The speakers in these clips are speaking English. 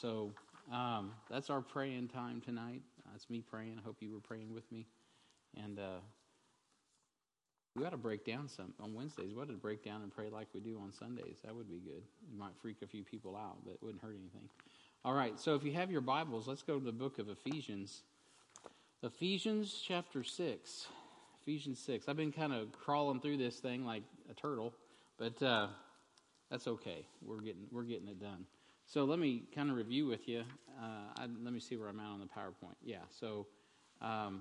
So um, that's our praying time tonight. Uh, it's me praying. I hope you were praying with me. And uh, we ought to break down some on Wednesdays. We ought to break down and pray like we do on Sundays. That would be good. It might freak a few people out, but it wouldn't hurt anything. All right, so if you have your Bibles, let's go to the book of Ephesians. Ephesians chapter 6. Ephesians 6. I've been kind of crawling through this thing like a turtle, but uh, that's okay. We're getting, we're getting it done. So let me kind of review with you. Uh, I, let me see where I'm at on the PowerPoint. Yeah, so um,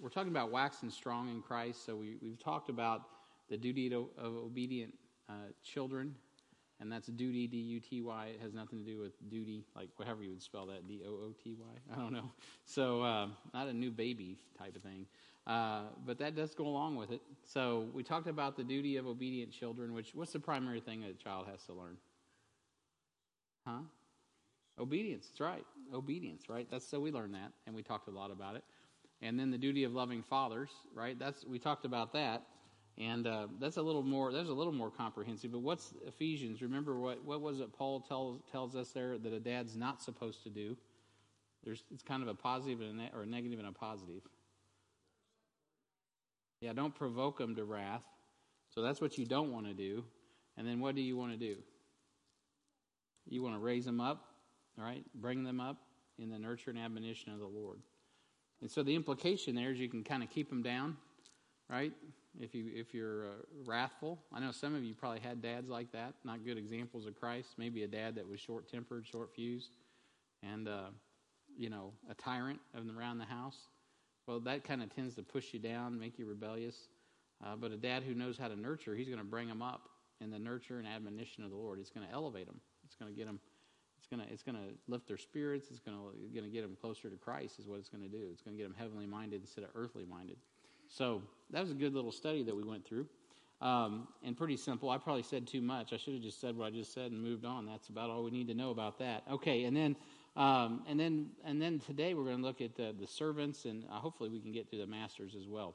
we're talking about waxing strong in Christ. So we, we've talked about the duty of, of obedient uh, children, and that's duty, D U T Y. It has nothing to do with duty, like whatever you would spell that, D O O T Y. I don't know. So uh, not a new baby type of thing. Uh, but that does go along with it. So we talked about the duty of obedient children, which what's the primary thing a child has to learn? Huh? Obedience. That's right. Obedience, right? That's so we learned that, and we talked a lot about it. And then the duty of loving fathers, right? That's we talked about that, and uh, that's a little more. That's a little more comprehensive. But what's Ephesians? Remember what what was it Paul tells tells us there that a dad's not supposed to do? There's it's kind of a positive and a ne- or a negative and a positive. Yeah, don't provoke them to wrath. So that's what you don't want to do. And then what do you want to do? You want to raise them up, all right? Bring them up in the nurture and admonition of the Lord. And so the implication there is you can kind of keep them down, right? If you if you're uh, wrathful, I know some of you probably had dads like that, not good examples of Christ. Maybe a dad that was short-tempered, short-fused, and uh, you know a tyrant around the house. Well, that kind of tends to push you down, make you rebellious. Uh, but a dad who knows how to nurture, he's going to bring them up in the nurture and admonition of the Lord. It's going to elevate them. It's going to get them. It's going to. It's going to lift their spirits. It's going to. Going to get them closer to Christ. Is what it's going to do. It's going to get them heavenly minded instead of earthly minded. So that was a good little study that we went through, um, and pretty simple. I probably said too much. I should have just said what I just said and moved on. That's about all we need to know about that. Okay, and then. Um, and then, and then today we're going to look at the, the servants, and uh, hopefully we can get to the masters as well.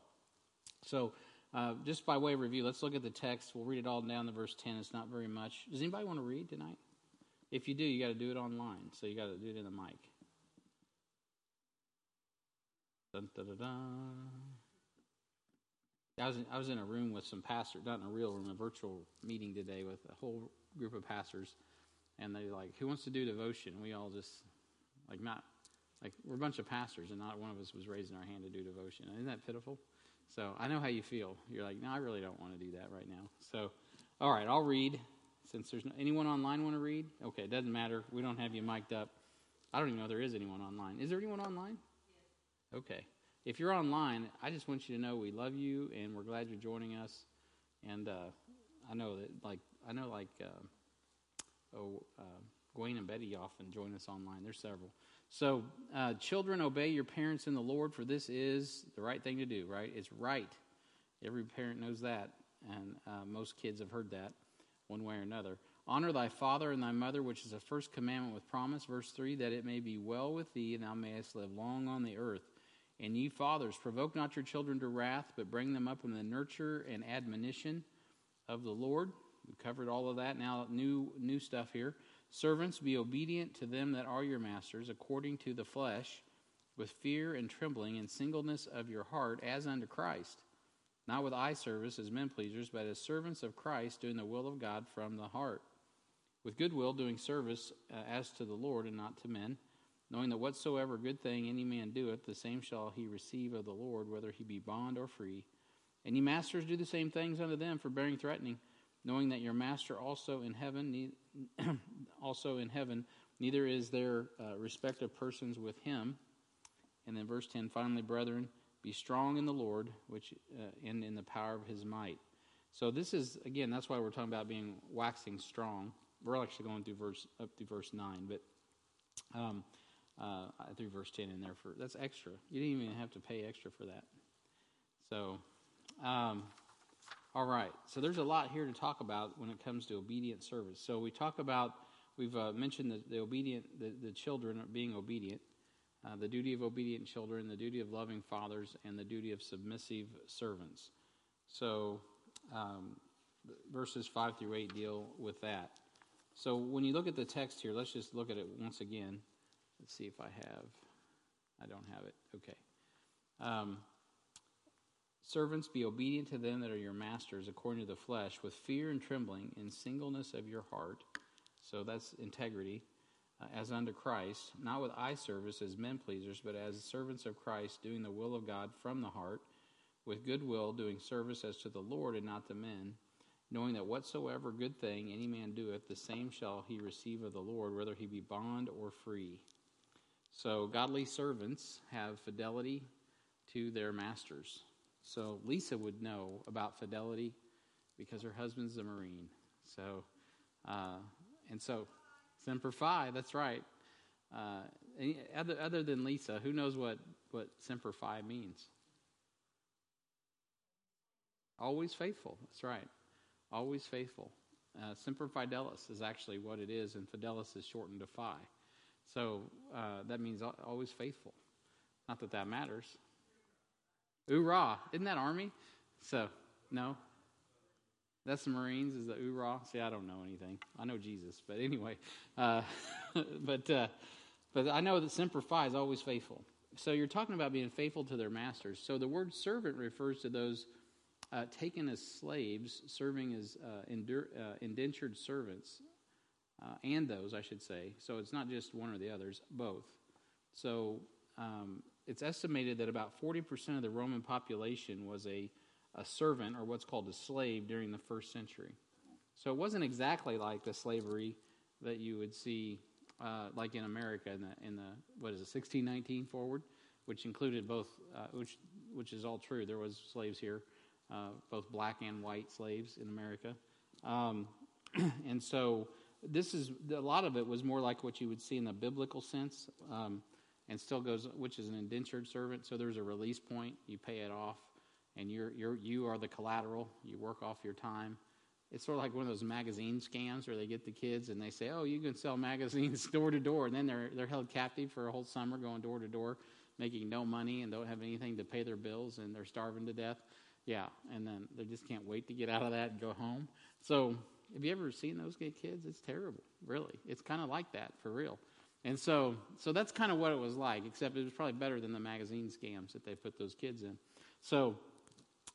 So, uh, just by way of review, let's look at the text. We'll read it all down to verse 10. It's not very much. Does anybody want to read tonight? If you do, you got to do it online. So you got to do it in the mic. Dun, dun, dun, dun. I was in, I was in a room with some pastors, not in a real room, a virtual meeting today with a whole group of pastors, and they like, who wants to do devotion? We all just like not like we're a bunch of pastors, and not one of us was raising our hand to do devotion. Isn't that pitiful? So I know how you feel. You're like, no, I really don't want to do that right now. So, all right, I'll read. Since there's no, anyone online want to read? Okay, it doesn't matter. We don't have you mic'd up. I don't even know if there is anyone online. Is there anyone online? Okay. If you're online, I just want you to know we love you and we're glad you're joining us. And uh, I know that, like, I know, like, uh, oh, uh, Gwen and Betty often join us online. There's several. So, uh, children, obey your parents in the Lord, for this is the right thing to do, right? It's right. Every parent knows that, and uh, most kids have heard that one way or another. Honor thy father and thy mother, which is the first commandment with promise. Verse 3 that it may be well with thee, and thou mayest live long on the earth. And ye fathers, provoke not your children to wrath, but bring them up in the nurture and admonition of the Lord. We covered all of that. Now, new new stuff here. Servants, be obedient to them that are your masters, according to the flesh, with fear and trembling and singleness of your heart, as unto Christ not with eye service as men pleasers, but as servants of Christ, doing the will of God from the heart, with good will doing service uh, as to the Lord and not to men, knowing that whatsoever good thing any man doeth, the same shall he receive of the Lord, whether he be bond or free. And ye masters do the same things unto them, for bearing threatening, knowing that your master also in heaven, also in heaven, neither is there uh, respect of persons with him. And then verse 10 finally, brethren, be strong in the Lord, which uh, in in the power of His might. So this is again. That's why we're talking about being waxing strong. We're actually going through verse up through verse nine, but um, uh, through verse ten in there for that's extra. You didn't even have to pay extra for that. So, um, all right. So there's a lot here to talk about when it comes to obedient service. So we talk about we've uh, mentioned the, the obedient the, the children being obedient uh, the duty of obedient children, the duty of loving fathers, and the duty of submissive servants. So, um, verses 5 through 8 deal with that. So when you look at the text here, let's just look at it once again. Let's see if I have. I don't have it. Okay. Um, Servants, be obedient to them that are your masters according to the flesh, with fear and trembling, in singleness of your heart. So that's integrity, uh, as unto Christ, not with eye service as men pleasers, but as servants of Christ, doing the will of God from the heart, with good will, doing service as to the Lord and not to men, knowing that whatsoever good thing any man doeth, the same shall he receive of the Lord, whether he be bond or free. So godly servants have fidelity to their masters. So Lisa would know about fidelity because her husband's a Marine. So, uh, and so Semper Fi, that's right. Uh, other, other than Lisa, who knows what, what Semper Fi means? Always faithful, that's right. Always faithful. Uh, Semper Fidelis is actually what it is, and Fidelis is shortened to Fi. So uh, that means always faithful. Not that that matters. Hoorah. Isn't that Army? So, no? That's the Marines, is the hoorah? See, I don't know anything. I know Jesus, but anyway. Uh, but, uh, but I know that Semper Fi is always faithful. So you're talking about being faithful to their masters. So the word servant refers to those uh, taken as slaves, serving as uh, uh, indentured servants, uh, and those, I should say. So it's not just one or the others, both. So um, it's estimated that about 40% of the Roman population was a, a servant or what's called a slave during the first century. So it wasn't exactly like the slavery that you would see uh, like in America in the, in the, what is it, 1619 forward, which included both, uh, which, which is all true. There was slaves here, uh, both black and white slaves in America. Um, and so this is, a lot of it was more like what you would see in the biblical sense. Um, and still goes, which is an indentured servant. So there's a release point. You pay it off, and you're, you're, you are the collateral. You work off your time. It's sort of like one of those magazine scams where they get the kids and they say, "Oh, you can sell magazines door to door," and then they're they're held captive for a whole summer, going door to door, making no money and don't have anything to pay their bills, and they're starving to death. Yeah, and then they just can't wait to get out of that and go home. So, have you ever seen those gay kids? It's terrible, really. It's kind of like that for real. And so, so that's kind of what it was like, except it was probably better than the magazine scams that they put those kids in. So,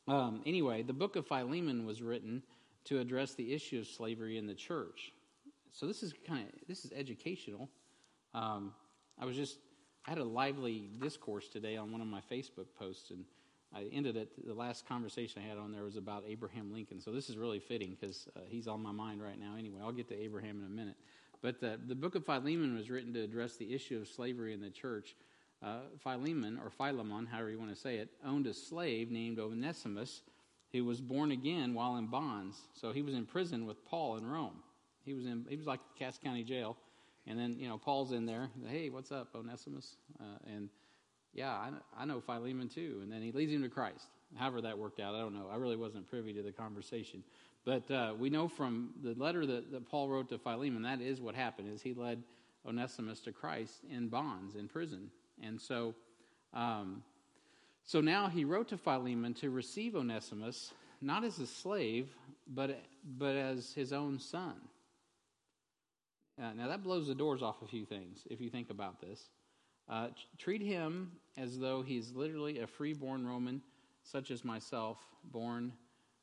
um, anyway, the book of Philemon was written to address the issue of slavery in the church. So this is kind of this is educational. Um, I was just I had a lively discourse today on one of my Facebook posts, and I ended it. The last conversation I had on there was about Abraham Lincoln. So this is really fitting because uh, he's on my mind right now. Anyway, I'll get to Abraham in a minute. But the, the book of Philemon was written to address the issue of slavery in the church. Uh, Philemon, or Philemon, however you want to say it, owned a slave named Onesimus who was born again while in bonds. So he was in prison with Paul in Rome. He was in he was like Cass County Jail, and then you know Paul's in there. Hey, what's up, Onesimus? Uh, and yeah, I, I know Philemon too. And then he leads him to Christ. However that worked out, I don't know. I really wasn't privy to the conversation. But uh, we know from the letter that, that Paul wrote to Philemon, that is what happened, is he led Onesimus to Christ in bonds, in prison. And so, um, so now he wrote to Philemon to receive Onesimus, not as a slave, but, but as his own son. Uh, now that blows the doors off a few things, if you think about this. Uh, treat him as though he's literally a freeborn Roman, such as myself, born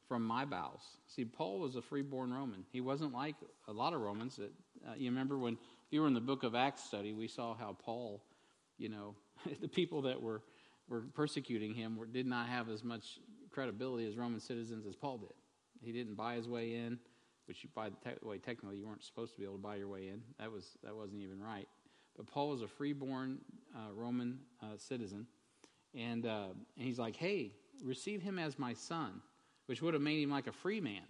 from my bowels. See, Paul was a freeborn Roman. He wasn't like a lot of Romans. That uh, you remember when you were in the Book of Acts study, we saw how Paul, you know, the people that were were persecuting him were, did not have as much credibility as Roman citizens as Paul did. He didn't buy his way in, which by the way technically you weren't supposed to be able to buy your way in. That was that wasn't even right. But Paul was a freeborn uh, Roman uh, citizen, and, uh, and he's like, "Hey, receive him as my son." which would have made him like a free man,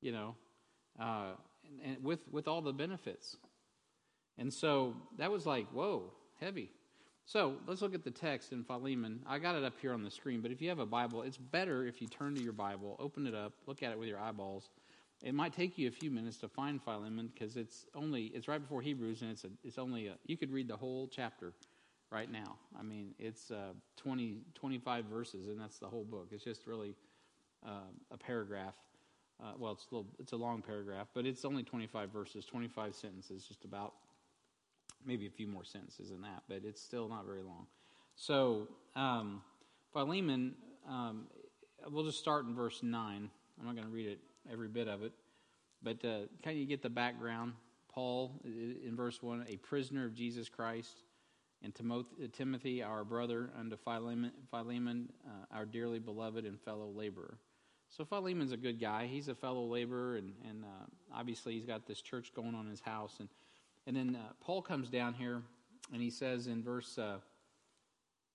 you know, uh, and, and with with all the benefits. And so that was like, whoa, heavy. So let's look at the text in Philemon. I got it up here on the screen, but if you have a Bible, it's better if you turn to your Bible, open it up, look at it with your eyeballs. It might take you a few minutes to find Philemon because it's only it's right before Hebrews, and it's a, it's only a, you could read the whole chapter right now. I mean, it's uh, 20, 25 verses, and that's the whole book. It's just really uh, a paragraph. Uh, well, it's a little, it's a long paragraph, but it's only 25 verses, 25 sentences, just about maybe a few more sentences than that, but it's still not very long. So, um, Philemon, um, we'll just start in verse 9. I'm not going to read it, every bit of it, but uh, kind of get the background. Paul, in verse 1, a prisoner of Jesus Christ, and Timothy, our brother, unto Philemon, Philemon uh, our dearly beloved and fellow laborer. So Philemon's a good guy. He's a fellow laborer, and, and uh, obviously he's got this church going on in his house. And, and then uh, Paul comes down here, and he says in verse, uh,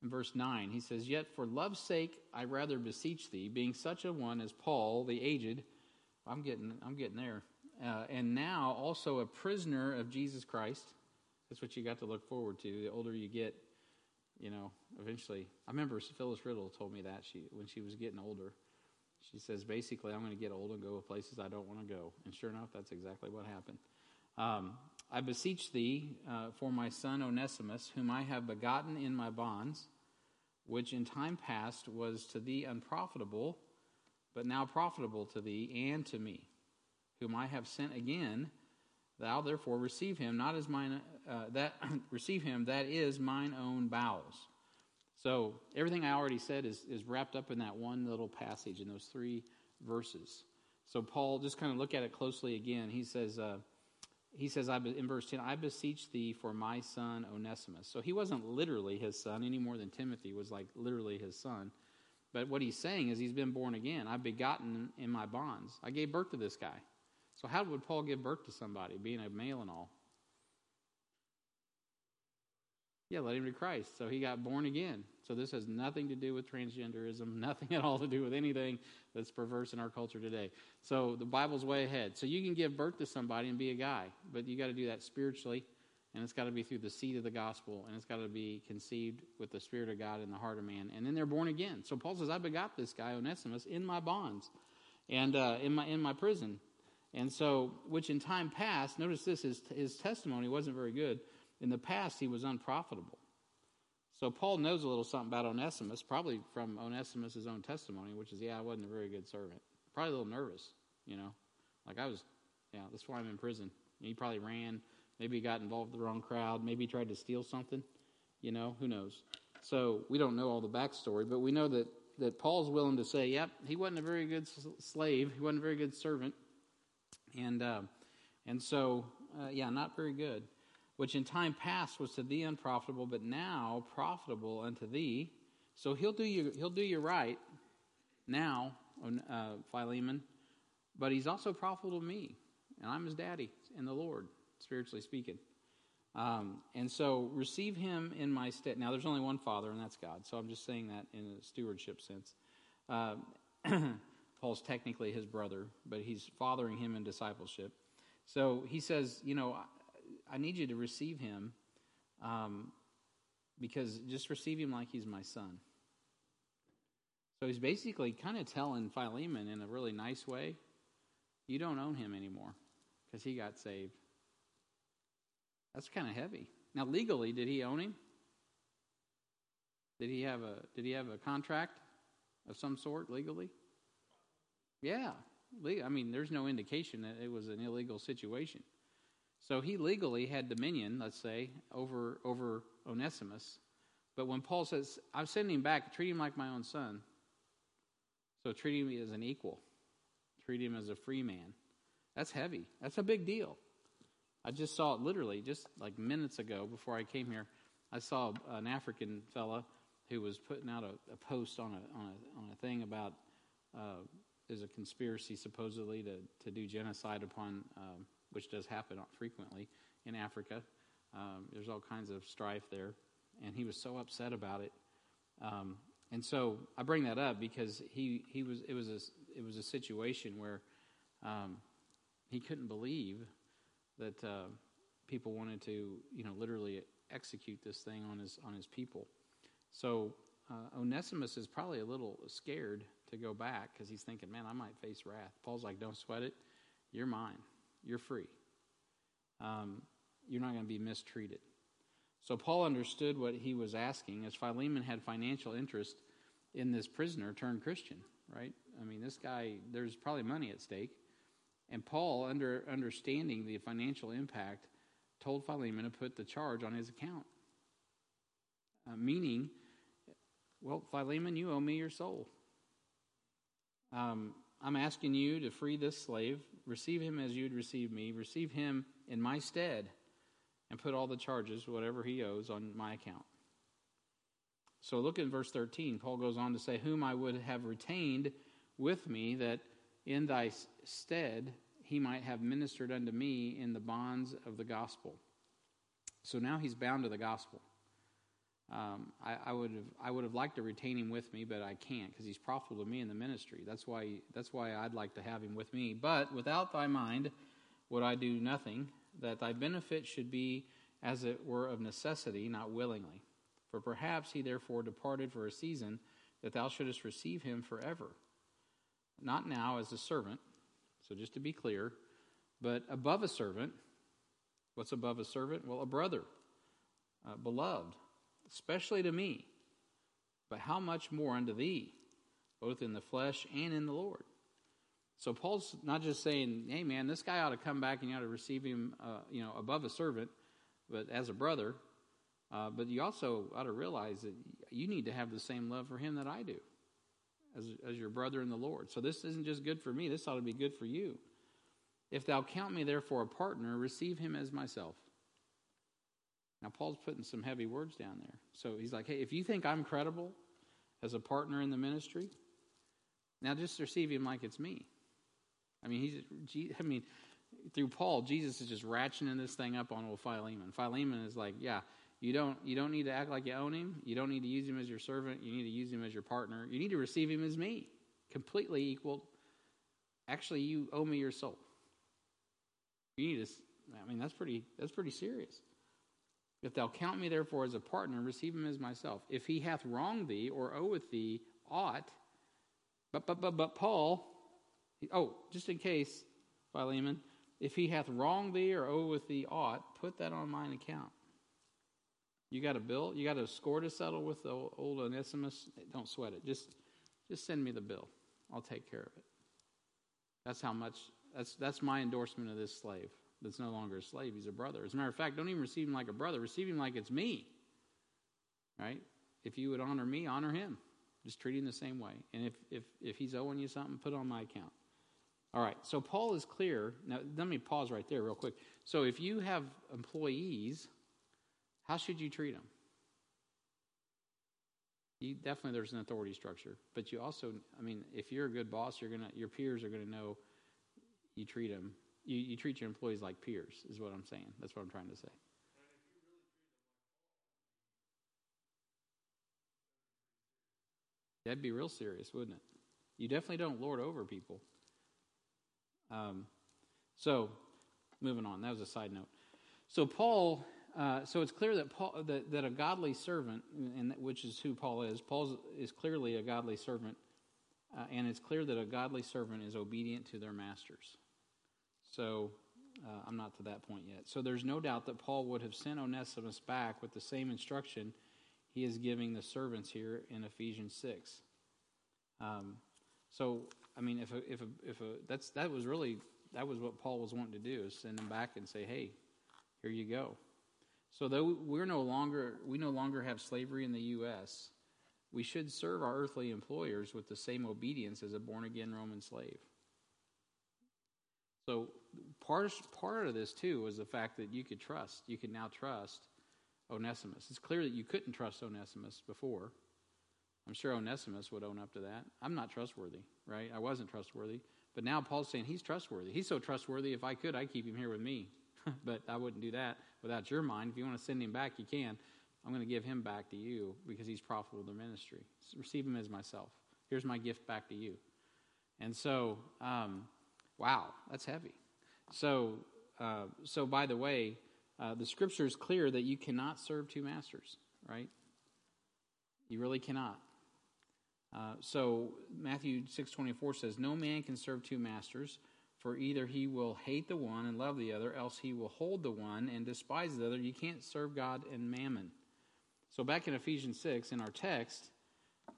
in verse 9, he says, Yet for love's sake I rather beseech thee, being such a one as Paul, the aged, I'm getting, I'm getting there, uh, and now also a prisoner of Jesus Christ. That's what you got to look forward to. The older you get, you know, eventually. I remember Phyllis Riddle told me that she when she was getting older. She says, basically, I'm going to get old and go to places I don't want to go. And sure enough, that's exactly what happened. Um, I beseech thee uh, for my son Onesimus, whom I have begotten in my bonds, which in time past was to thee unprofitable, but now profitable to thee and to me, whom I have sent again. Thou therefore receive him, not as mine uh, that receive him that is mine own bowels. So everything I already said is, is wrapped up in that one little passage in those three verses. So Paul, just kind of look at it closely again. He says, uh, he says I, in verse 10, I beseech thee for my son Onesimus. So he wasn't literally his son any more than Timothy was like literally his son. But what he's saying is he's been born again. I've begotten in my bonds. I gave birth to this guy. So how would Paul give birth to somebody, being a male and all? Yeah, led him to Christ. So he got born again. So this has nothing to do with transgenderism, nothing at all to do with anything that's perverse in our culture today. So the Bible's way ahead. So you can give birth to somebody and be a guy, but you got to do that spiritually, and it's got to be through the seed of the gospel, and it's got to be conceived with the Spirit of God in the heart of man, and then they're born again. So Paul says, "I begot this guy Onesimus in my bonds, and uh, in my in my prison." And so, which in time past, notice this: his his testimony wasn't very good in the past, he was unprofitable. So Paul knows a little something about Onesimus, probably from Onesimus' own testimony, which is, yeah, I wasn't a very good servant. Probably a little nervous, you know. Like I was, yeah, that's why I'm in prison. He probably ran. Maybe he got involved with the wrong crowd. Maybe he tried to steal something. You know, who knows? So we don't know all the backstory, but we know that, that Paul's willing to say, yep, he wasn't a very good slave. He wasn't a very good servant. And, uh, and so, uh, yeah, not very good which in time past was to thee unprofitable, but now profitable unto thee. So he'll do you he'll do you right now, uh, Philemon, but he's also profitable to me, and I'm his daddy in the Lord, spiritually speaking. Um, and so receive him in my stead. Now there's only one Father, and that's God. So I'm just saying that in a stewardship sense. Uh, Paul's technically his brother, but he's fathering him in discipleship. So he says, you know, I need you to receive him um, because just receive him like he's my son. So he's basically kind of telling Philemon in a really nice way, you don't own him anymore because he got saved. That's kind of heavy. Now legally, did he own him? Did he have a did he have a contract of some sort legally? Yeah. I mean, there's no indication that it was an illegal situation. So he legally had dominion, let's say, over, over Onesimus. But when Paul says, I'm sending him back, treat him like my own son. So treat him as an equal, treat him as a free man. That's heavy. That's a big deal. I just saw it literally just like minutes ago before I came here. I saw an African fella who was putting out a, a post on a, on a, on a thing about uh, there's a conspiracy supposedly to, to do genocide upon um, which does happen frequently in Africa. Um, there's all kinds of strife there, and he was so upset about it. Um, and so I bring that up because he, he was it was a it was a situation where um, he couldn't believe that uh, people wanted to you know literally execute this thing on his on his people. So uh, Onesimus is probably a little scared to go back because he's thinking, man, I might face wrath. Paul's like, don't sweat it, you're mine. You're free. Um, you're not going to be mistreated. So Paul understood what he was asking as Philemon had financial interest in this prisoner turned Christian. right? I mean, this guy, there's probably money at stake. And Paul, under understanding the financial impact, told Philemon to put the charge on his account. Uh, meaning, well, Philemon, you owe me your soul. Um, I'm asking you to free this slave, receive him as you'd receive me, receive him in my stead, and put all the charges, whatever he owes, on my account. So look at verse 13. Paul goes on to say, Whom I would have retained with me, that in thy stead he might have ministered unto me in the bonds of the gospel. So now he's bound to the gospel. Um, I, I, would have I would have liked to retain him with me, but I can't because he's profitable to me in the ministry. That's why that's why I'd like to have him with me. But without thy mind, would I do nothing? That thy benefit should be as it were of necessity, not willingly. For perhaps he therefore departed for a season, that thou shouldest receive him forever. Not now as a servant, so just to be clear, but above a servant. What's above a servant? Well, a brother, uh, beloved, especially to me. But how much more unto thee, both in the flesh and in the Lord? So Paul's not just saying, "Hey, man, this guy ought to come back and you ought to receive him, uh, you know, above a servant, but as a brother." Uh, but you also ought to realize that you need to have the same love for him that I do, as as your brother in the Lord. So this isn't just good for me; this ought to be good for you. If thou count me therefore a partner, receive him as myself. Now, Paul's putting some heavy words down there. So he's like, hey, if you think I'm credible as a partner in the ministry, now just receive him like it's me. I mean, he's, I mean, through Paul, Jesus is just ratcheting this thing up on old Philemon. Philemon is like, yeah, you don't, you don't need to act like you own him. You don't need to use him as your servant. You need to use him as your partner. You need to receive him as me, completely equal. Actually, you owe me your soul. You need to, I mean, that's pretty, that's pretty serious. If thou count me therefore as a partner, receive him as myself. If he hath wronged thee or oweth thee aught, but but but but Paul, oh, just in case, Philemon, if he hath wronged thee or oweth thee aught, put that on mine account. You got a bill? You got a score to settle with the old Onesimus? Don't sweat it. Just just send me the bill. I'll take care of it. That's how much that's that's my endorsement of this slave that's no longer a slave. He's a brother. As a matter of fact, don't even receive him like a brother. Receive him like it's me. Right? If you would honor me, honor him. Just treat him the same way. And if, if, if he's owing you something, put it on my account. All right. So Paul is clear. Now, let me pause right there real quick. So if you have employees, how should you treat them? You, definitely there's an authority structure, but you also, I mean, if you're a good boss, you're gonna, your peers are gonna know you treat them you, you treat your employees like peers, is what I'm saying. That's what I'm trying to say. That'd be real serious, wouldn't it? You definitely don't lord over people. Um, so, moving on. That was a side note. So Paul, uh, so it's clear that Paul, that, that a godly servant, and that, which is who Paul is. Paul is clearly a godly servant, uh, and it's clear that a godly servant is obedient to their masters. So uh, I'm not to that point yet. So there's no doubt that Paul would have sent Onesimus back with the same instruction he is giving the servants here in Ephesians 6. Um, so, I mean, if a, if a, if a, that's, that was really, that was what Paul was wanting to do, is send him back and say, hey, here you go. So though we're no longer, we no longer have slavery in the U.S., we should serve our earthly employers with the same obedience as a born-again Roman slave. So part part of this too was the fact that you could trust. You could now trust Onesimus. It's clear that you couldn't trust Onesimus before. I'm sure Onesimus would own up to that. I'm not trustworthy, right? I wasn't trustworthy. But now Paul's saying he's trustworthy. He's so trustworthy, if I could, I'd keep him here with me. but I wouldn't do that without your mind. If you want to send him back, you can. I'm going to give him back to you because he's profitable to the ministry. Receive him as myself. Here's my gift back to you. And so, um, Wow, that's heavy. So, uh, so by the way, uh, the scripture is clear that you cannot serve two masters, right? You really cannot. Uh, so Matthew six twenty four says, "No man can serve two masters, for either he will hate the one and love the other, else he will hold the one and despise the other. You can't serve God and mammon." So back in Ephesians six, in our text,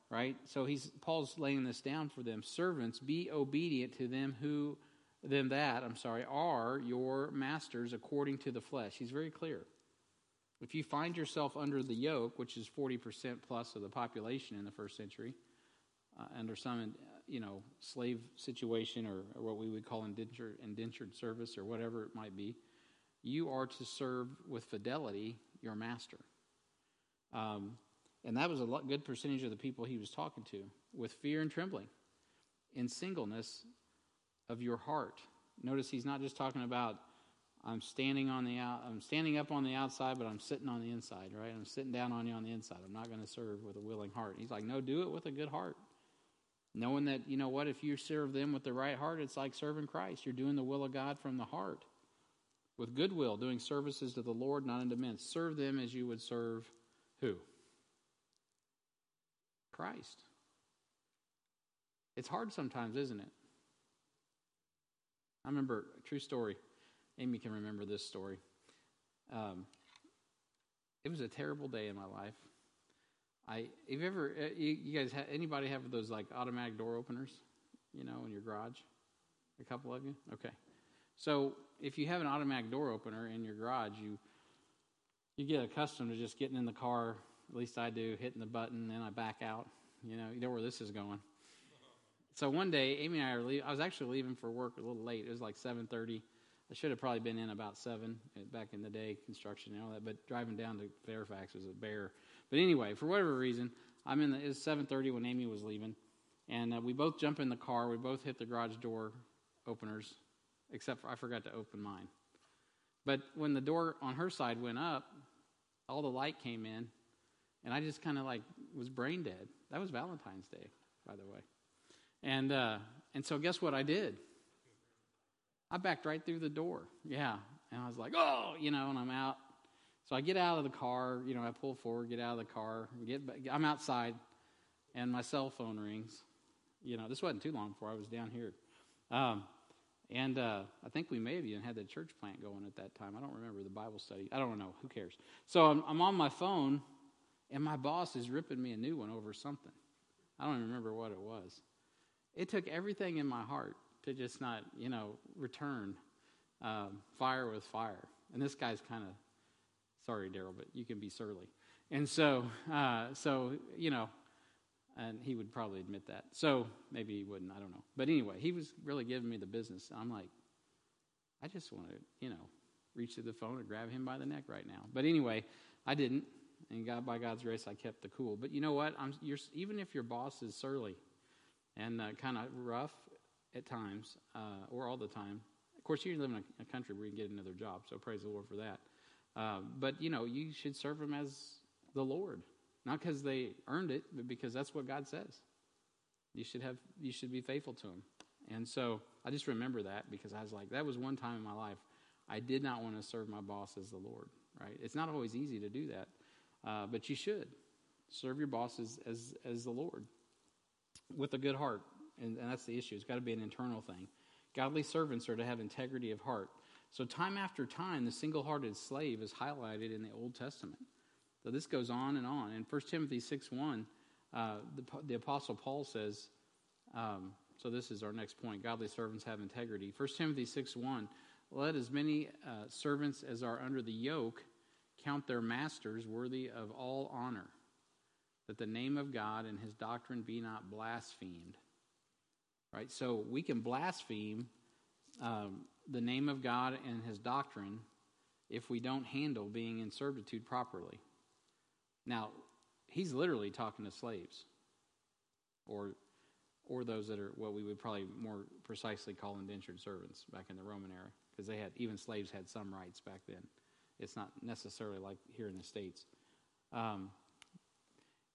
right? So he's Paul's laying this down for them. Servants, be obedient to them who them that, I'm sorry, are your masters according to the flesh. He's very clear. If you find yourself under the yoke, which is 40% plus of the population in the first century, uh, under some you know slave situation or, or, what we would call indentured, indentured service or whatever it might be, you are to serve with fidelity your master. Um, and that was a good percentage of the people he was talking to, with fear and trembling, in singleness of your heart. Notice he's not just talking about I'm standing on the out, I'm standing up on the outside, but I'm sitting on the inside, right? I'm sitting down on you on the inside. I'm not going to serve with a willing heart. He's like, no, do it with a good heart. Knowing that, you know what, if you serve them with the right heart, it's like serving Christ. You're doing the will of God from the heart. With goodwill, doing services to the Lord, not unto men. Serve them as you would serve who? Christ. It's hard sometimes, isn't it? I remember a true story. Amy can remember this story. Um, it was a terrible day in my life. I have you ever uh, you, you guys anybody have those like automatic door openers, you know, in your garage? A couple of you, okay. So if you have an automatic door opener in your garage, you you get accustomed to just getting in the car. At least I do, hitting the button, then I back out. You know, you know where this is going. So one day, Amy and I are leaving. I was actually leaving for work a little late. It was like seven thirty I should have probably been in about seven uh, back in the day, construction and all that. But driving down to Fairfax was a bear. But anyway, for whatever reason, I'm in. The, it was 7:30 when Amy was leaving, and uh, we both jump in the car. We both hit the garage door openers, except for I forgot to open mine. But when the door on her side went up, all the light came in, and I just kind of like was brain dead. That was Valentine's Day, by the way. And uh, and so guess what I did? I backed right through the door. Yeah. And I was like, oh, you know, and I'm out. So I get out of the car, you know, I pull forward, get out of the car, get back, I'm outside, and my cell phone rings. You know, this wasn't too long before I was down here. Um, and uh, I think we may have even had the church plant going at that time. I don't remember the Bible study. I don't know. Who cares? So I'm, I'm on my phone, and my boss is ripping me a new one over something. I don't even remember what it was. It took everything in my heart to just not, you know, return um, fire with fire. And this guy's kind of, sorry, Daryl, but you can be surly. And so, uh, so you know, and he would probably admit that. So maybe he wouldn't. I don't know. But anyway, he was really giving me the business. I'm like, I just want to, you know, reach to the phone and grab him by the neck right now. But anyway, I didn't. And God, by God's grace, I kept the cool. But you know what? I'm, even if your boss is surly and uh, kind of rough at times, uh, or all the time. Of course, you live in a, a, country where you can get another job, so praise the Lord for that. Uh, but you know, you should serve Him as the Lord, not because they earned it, but because that's what God says. You should have, you should be faithful to Him. And so I just remember that because I was like, that was one time in my life I did not want to serve my boss as the Lord. Right? It's not always easy to do that, uh, but you should serve your bosses as as the Lord with a good heart and, and that's the issue. It's got to be an internal thing. Godly servants are to have integrity of heart. So, time after time, the single hearted slave is highlighted in the Old Testament. So, this goes on and on. In 1 Timothy 6 1, uh, the, the, Apostle Paul says, um, so this is our next point godly servants have integrity. 1 Timothy 6 1, let as many uh, servants as are under the yoke count their masters worthy of all honor, that the name of God and his doctrine be not blasphemed. Right? So we can blaspheme um, the name of God and his doctrine if we don't handle being in servitude properly. Now, he's literally talking to slaves or or those that are what we would probably more precisely call indentured servants back in the Roman era because they had even slaves had some rights back then. It's not necessarily like here in the states. Um,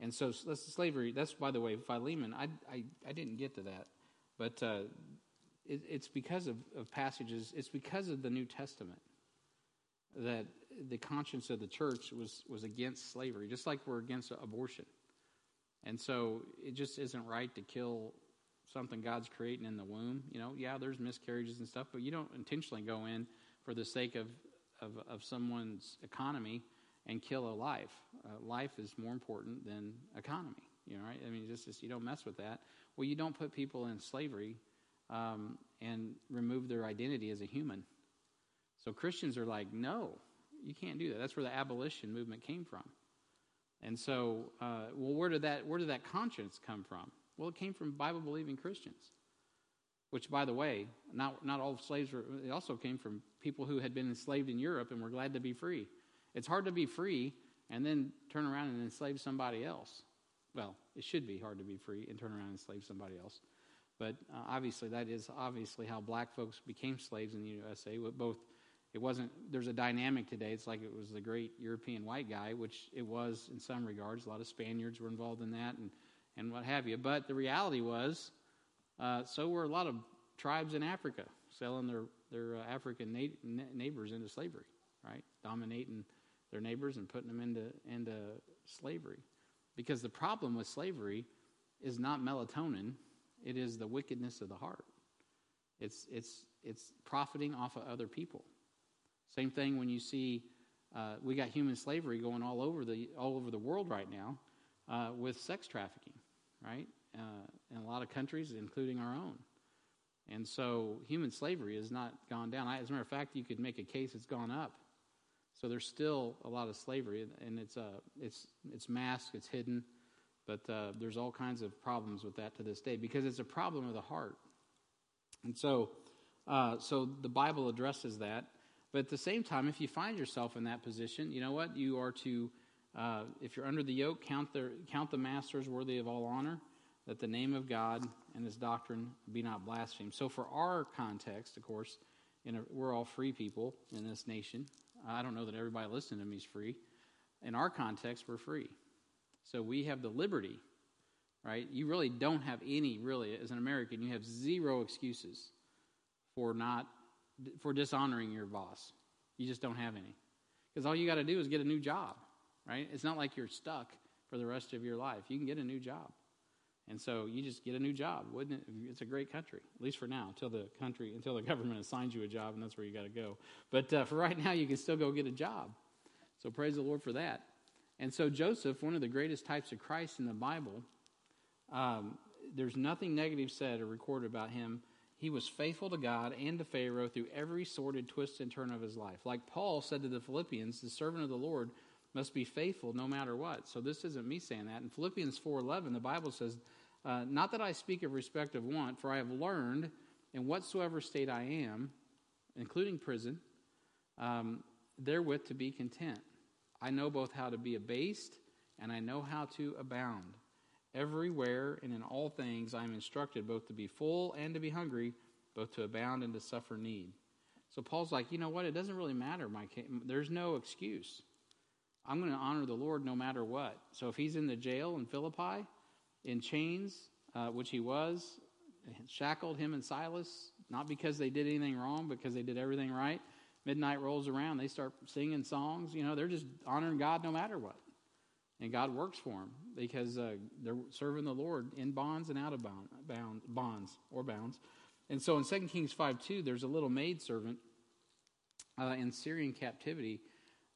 and so that's slavery. That's by the way, Philemon. I, I I didn't get to that. But uh, it, it's because of, of passages, it's because of the New Testament that the conscience of the church was, was against slavery, just like we're against abortion. And so it just isn't right to kill something God's creating in the womb. You know, yeah, there's miscarriages and stuff, but you don't intentionally go in for the sake of, of, of someone's economy and kill a life. Uh, life is more important than economy. You know, right? I mean, just, just you don't mess with that. Well, you don't put people in slavery um, and remove their identity as a human. So Christians are like, no, you can't do that. That's where the abolition movement came from. And so, uh, well, where did that where did that conscience come from? Well, it came from Bible believing Christians. Which, by the way, not not all slaves were. It also came from people who had been enslaved in Europe and were glad to be free. It's hard to be free and then turn around and enslave somebody else. Well, it should be hard to be free and turn around and enslave somebody else. But uh, obviously, that is obviously how black folks became slaves in the USA. Both, it wasn't. There's a dynamic today. It's like it was the great European white guy, which it was in some regards. A lot of Spaniards were involved in that, and and what have you. But the reality was, uh, so were a lot of tribes in Africa selling their their uh, African na- neighbors into slavery, right? Dominating their neighbors and putting them into into slavery. Because the problem with slavery is not melatonin, it is the wickedness of the heart. It's, it's, it's profiting off of other people. Same thing when you see uh, we got human slavery going all over the, all over the world right now uh, with sex trafficking, right? Uh, in a lot of countries, including our own. And so human slavery has not gone down. As a matter of fact, you could make a case it's gone up so there's still a lot of slavery, and it's uh, it's it's masked, it's hidden, but uh, there's all kinds of problems with that to this day because it's a problem of the heart. And so, uh, so the Bible addresses that. But at the same time, if you find yourself in that position, you know what you are to. Uh, if you're under the yoke, count the count the masters worthy of all honor, that the name of God and His doctrine be not blasphemed. So, for our context, of course, a, we're all free people in this nation. I don't know that everybody listening to me is free. In our context, we're free. So we have the liberty, right? You really don't have any, really, as an American, you have zero excuses for not, for dishonoring your boss. You just don't have any. Because all you got to do is get a new job, right? It's not like you're stuck for the rest of your life. You can get a new job. And so you just get a new job, wouldn't it? It's a great country, at least for now, until the country, until the government assigns you a job, and that's where you got to go. But uh, for right now, you can still go get a job. So praise the Lord for that. And so Joseph, one of the greatest types of Christ in the Bible, um, there's nothing negative said or recorded about him. He was faithful to God and to Pharaoh through every sordid twist and turn of his life. Like Paul said to the Philippians, the servant of the Lord must be faithful no matter what. So this isn't me saying that. In Philippians 4:11, the Bible says, uh, "Not that I speak of respect of want, for I have learned in whatsoever state I am, including prison, um, therewith to be content. I know both how to be abased and I know how to abound. Everywhere and in all things I am instructed both to be full and to be hungry, both to abound and to suffer need." So Paul's like, you know what? It doesn't really matter. My there's no excuse. I'm going to honor the Lord no matter what. So if he's in the jail in Philippi, in chains, uh, which he was, shackled him and Silas, not because they did anything wrong, because they did everything right. Midnight rolls around, they start singing songs. You know, they're just honoring God no matter what. And God works for them because uh, they're serving the Lord in bonds and out of bound, bound, bonds or bounds. And so in 2 Kings 5 2, there's a little maidservant uh, in Syrian captivity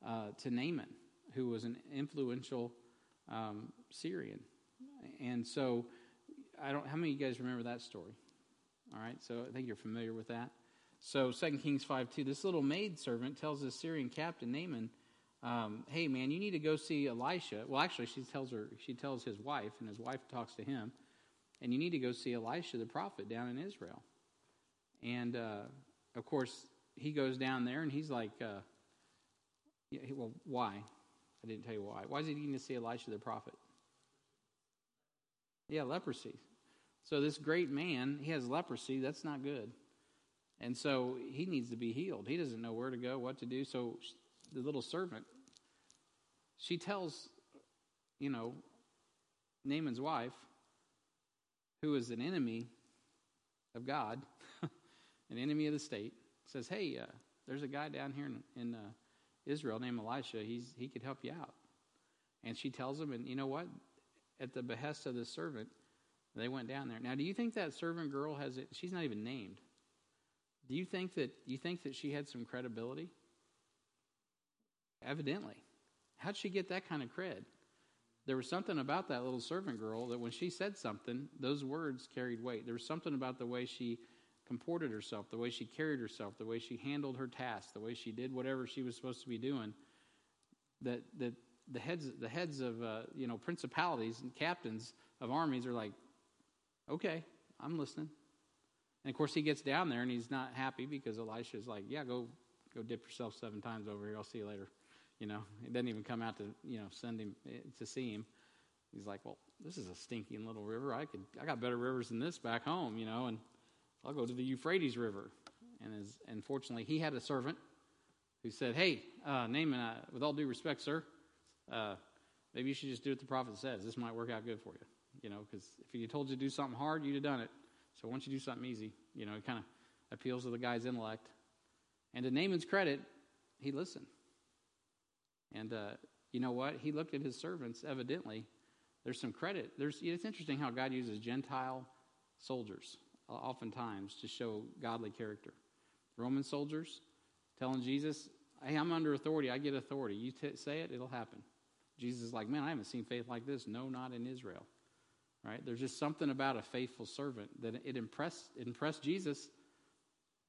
uh, to Naaman who was an influential um, Syrian. And so, I don't. How many of you guys remember that story? All right, so I think you're familiar with that. So, 2 Kings 5 2, this little maid servant tells the Syrian captain Naaman, um, "Hey, man, you need to go see Elisha." Well, actually, she tells her. She tells his wife, and his wife talks to him, and you need to go see Elisha the prophet down in Israel. And uh, of course, he goes down there, and he's like, uh, yeah, "Well, why?" I didn't tell you why. Why is he needing to see Elisha the prophet? Yeah, leprosy. So this great man, he has leprosy. That's not good. And so he needs to be healed. He doesn't know where to go, what to do. So the little servant, she tells, you know, Naaman's wife, who is an enemy of God, an enemy of the state, says, "Hey, uh, there's a guy down here in, in uh, Israel named Elisha. He's, he could help you out. And she tells him, and you know what? At the behest of the servant, they went down there. Now, do you think that servant girl has it? She's not even named. Do you think that you think that she had some credibility? Evidently. How'd she get that kind of cred? there was something about that little servant girl that when she said something, those words carried weight. There was something about the way she comported herself, the way she carried herself, the way she handled her task, the way she did whatever she was supposed to be doing. That that the heads the heads of uh, you know principalities and captains of armies are like, okay, I'm listening. And of course, he gets down there and he's not happy because Elisha's like, yeah, go go dip yourself seven times over here. I'll see you later. You know, he doesn't even come out to you know send him eh, to see him. He's like, well, this is a stinking little river. I could I got better rivers than this back home. You know, and I'll go to the Euphrates River. And as unfortunately, he had a servant who said, hey, uh, Naaman, uh, with all due respect, sir, uh, maybe you should just do what the prophet says. This might work out good for you. You know, because if he told you to do something hard, you'd have done it. So don't you do something easy? You know, it kind of appeals to the guy's intellect. And to Naaman's credit, he listened. And uh, you know what? He looked at his servants, evidently. There's some credit. There's, it's interesting how God uses Gentile soldiers oftentimes to show godly character. Roman soldiers telling Jesus, Hey, I'm under authority. I get authority. You t- say it, it'll happen. Jesus is like, Man, I haven't seen faith like this. No, not in Israel. Right? There's just something about a faithful servant that it impressed, it impressed Jesus.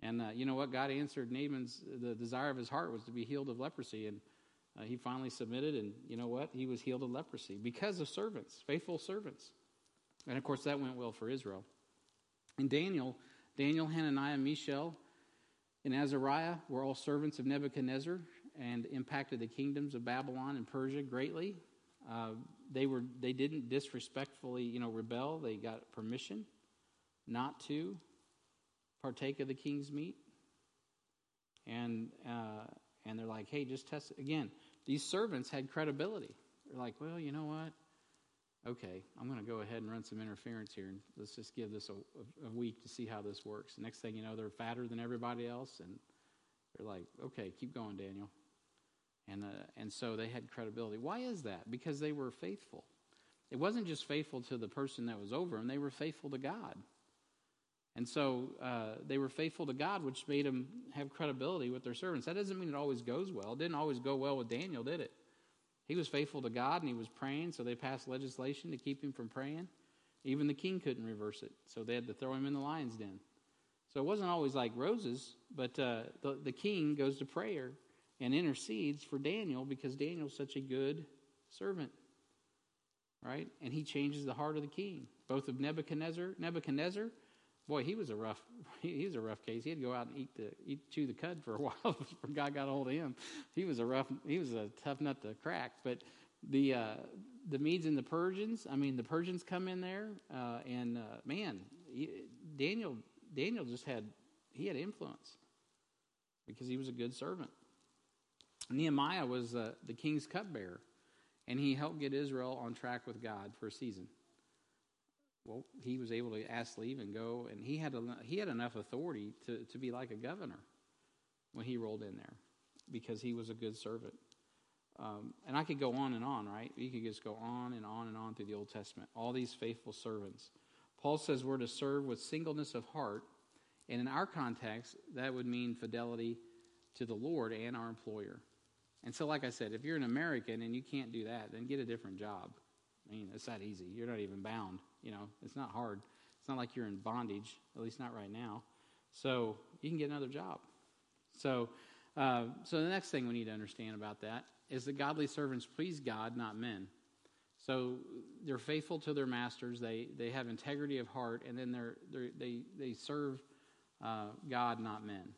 And uh, you know what? God answered Naaman's, the desire of his heart was to be healed of leprosy. And uh, he finally submitted, and you know what? He was healed of leprosy because of servants, faithful servants. And of course, that went well for Israel. And Daniel, Daniel, Hananiah, Mishael, and Azariah were all servants of Nebuchadnezzar and impacted the kingdoms of Babylon and Persia greatly. Uh, they were they didn't disrespectfully you know rebel. They got permission not to partake of the king's meat, and uh, and they're like, hey, just test it again. These servants had credibility. They're like, well, you know what? Okay, I'm going to go ahead and run some interference here, and let's just give this a, a, a week to see how this works. next thing you know, they're fatter than everybody else, and they're like, okay, keep going, Daniel. And, uh, and so they had credibility. Why is that? Because they were faithful. It wasn't just faithful to the person that was over them, they were faithful to God. And so uh, they were faithful to God, which made them have credibility with their servants. That doesn't mean it always goes well. It didn't always go well with Daniel, did it? He was faithful to God and he was praying, so they passed legislation to keep him from praying. Even the king couldn't reverse it, so they had to throw him in the lion's den. So it wasn't always like roses, but uh, the, the king goes to prayer and intercedes for Daniel because Daniel's such a good servant, right? And he changes the heart of the king, both of Nebuchadnezzar. Nebuchadnezzar, boy, he was a rough, he was a rough case. He had to go out and eat the, eat, chew the cud for a while before God got a hold of him. He was a rough, he was a tough nut to crack. But the uh, the Medes and the Persians, I mean, the Persians come in there, uh, and uh, man, he, Daniel, Daniel just had he had influence because he was a good servant. Nehemiah was uh, the king's cupbearer, and he helped get Israel on track with God for a season. Well, he was able to ask leave and go, and he had he had enough authority to, to be like a governor when he rolled in there because he was a good servant. Um, and I could go on and on, right? You could just go on and on and on through the Old Testament. All these faithful servants. Paul says we're to serve with singleness of heart, and in our context, that would mean fidelity to the Lord and our employer. And so, like I said, if you're an American and you can't do that, then get a different job. I mean, it's that easy. You're not even bound. You know, it's not hard. It's not like you're in bondage, at least not right now. So you can get another job. So, uh, so the next thing we need to understand about that is that godly servants please God, not men. So they're faithful to their masters. They they have integrity of heart, and then they're, they're they they serve uh, God, not men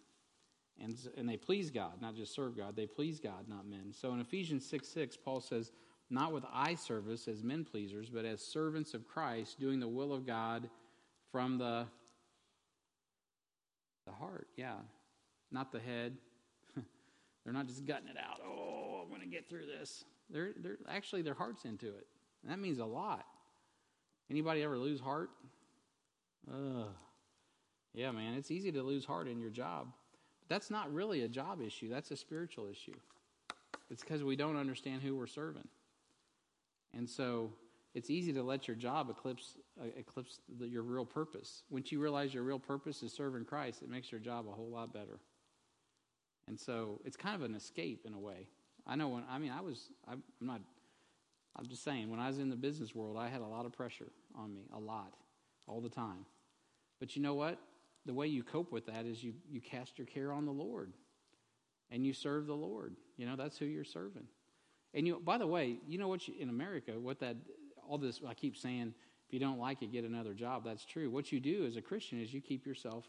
and, and they please God, not just serve God. They please God, not men. So in Ephesians 6 6, Paul says, Not with eye service as men pleasers, but as servants of Christ, doing the will of God from the, the heart. Yeah, not the head. they're not just gutting it out. Oh, I'm going to get through this. They're, they're actually their heart's into it. And that means a lot. Anybody ever lose heart? Ugh. Yeah, man, it's easy to lose heart in your job. That's not really a job issue, that's a spiritual issue. It's because we don't understand who we're serving. And so it's easy to let your job eclipse, uh, eclipse the, your real purpose. Once you realize your real purpose is serving Christ, it makes your job a whole lot better. And so it's kind of an escape in a way. I know when, I mean, I was, I'm not I'm just saying, when I was in the business world, I had a lot of pressure on me, a lot, all the time. But you know what? The way you cope with that is you, you cast your care on the Lord and you serve the Lord. You know, that's who you're serving. And you, by the way, you know what? You, in America, what that all this I keep saying, if you don't like it, get another job. That's true. What you do as a Christian is you keep yourself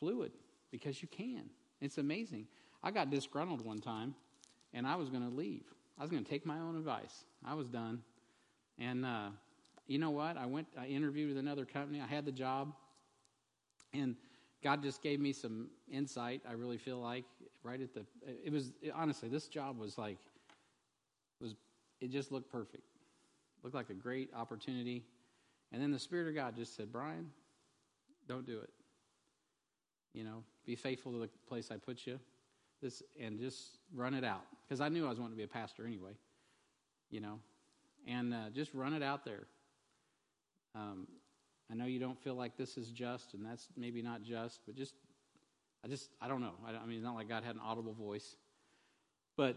fluid because you can. It's amazing. I got disgruntled one time, and I was going to leave. I was going to take my own advice. I was done, and uh, you know what? I went. I interviewed with another company. I had the job, and God just gave me some insight. I really feel like right at the. It was it, honestly this job was like was it just looked perfect. Looked like a great opportunity. And then the Spirit of God just said, Brian, don't do it. You know, be faithful to the place I put you. This and just run it out. Because I knew I was wanting to be a pastor anyway. You know. And uh, just run it out there. Um, I know you don't feel like this is just, and that's maybe not just, but just, I just, I don't know. I, I mean, it's not like God had an audible voice. But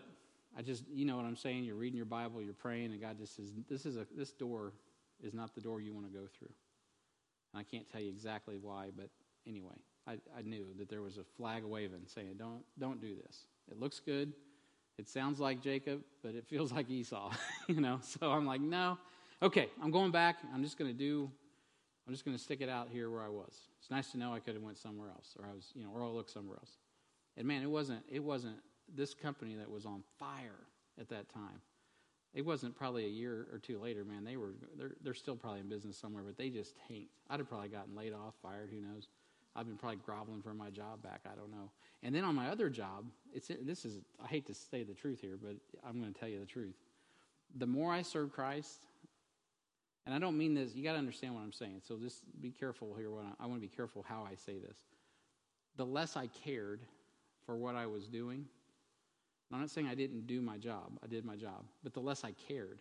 I just, you know what I'm saying? You're reading your Bible, you're praying, and God just says, "This is a this door is not the door you want to go through." And I can't tell you exactly why, but anyway, I, I knew that there was a flag waving saying, "Don't don't do this. It looks good, it sounds like Jacob, but it feels like Esau." you know, so I'm like, "No, okay, I'm going back. I'm just going to do. I'm just going to stick it out here where I was. It's nice to know I could have went somewhere else, or I was, you know, or I looked somewhere else." And man, it wasn't it wasn't this company that was on fire at that time. It wasn't probably a year or two later, man. They were they're they're still probably in business somewhere, but they just tanked. I'd have probably gotten laid off, fired. Who knows? I've been probably groveling for my job back. I don't know. And then on my other job, it's this is I hate to say the truth here, but I'm going to tell you the truth. The more I serve Christ, and I don't mean this. You got to understand what I'm saying. So just be careful here. I, I want to be careful how I say this. The less I cared for what I was doing, I'm not saying I didn't do my job, I did my job, but the less I cared,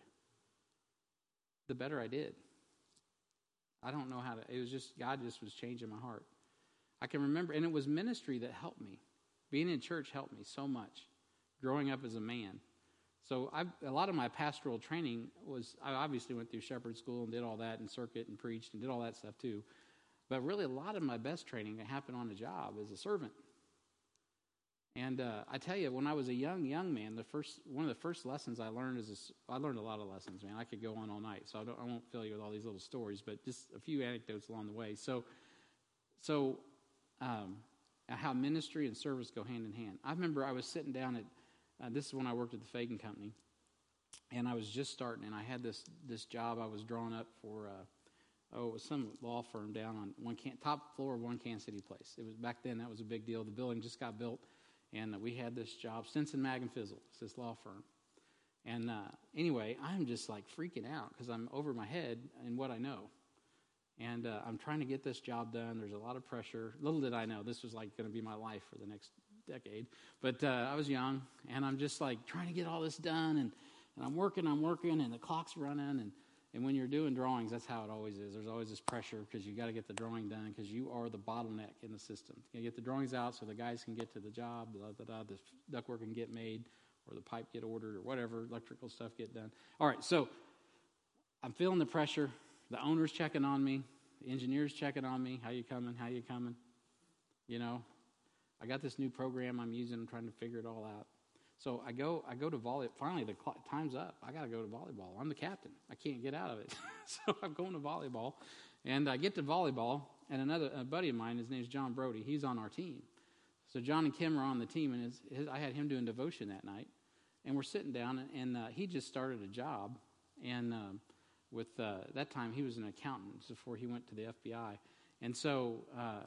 the better I did. I don't know how to, it was just, God just was changing my heart. I can remember, and it was ministry that helped me. Being in church helped me so much, growing up as a man. So a lot of my pastoral training was, I obviously went through shepherd school and did all that and circuit and preached and did all that stuff too. But really, a lot of my best training happened on the job as a servant. And uh, I tell you, when I was a young young man, the first one of the first lessons I learned is this, I learned a lot of lessons, man. I could go on all night, so I, I, won't fill you with all these little stories, but just a few anecdotes along the way. So, so um, how ministry and service go hand in hand. I remember I was sitting down at uh, this is when I worked at the Fagan Company, and I was just starting, and I had this this job I was drawn up for. Uh, oh, it was some law firm down on one can, top floor of one Kansas City place. It was back then that was a big deal. The building just got built and we had this job, Stinson Mag and Fizzell, it's this law firm. And uh, anyway, I'm just like freaking out because I'm over my head in what I know. And uh, I'm trying to get this job done. There's a lot of pressure. Little did I know this was like going to be my life for the next decade. But uh, I was young, and I'm just like trying to get all this done. And, and I'm working, I'm working, and the clock's running. And and when you're doing drawings, that's how it always is. There's always this pressure because you got to get the drawing done because you are the bottleneck in the system. You get the drawings out so the guys can get to the job, da, da, da, the ductwork can get made, or the pipe get ordered, or whatever electrical stuff get done. All right, so I'm feeling the pressure. The owner's checking on me. The engineer's checking on me. How you coming? How you coming? You know, I got this new program I'm using. I'm trying to figure it all out. So I go, I go to volley. Finally, the cl- time's up. I got to go to volleyball. I'm the captain. I can't get out of it. so I'm going to volleyball, and I get to volleyball. And another a buddy of mine, his name's John Brody. He's on our team. So John and Kim are on the team, and his, his, I had him doing devotion that night. And we're sitting down, and, and uh, he just started a job, and um, with uh, that time he was an accountant before he went to the FBI. And so uh,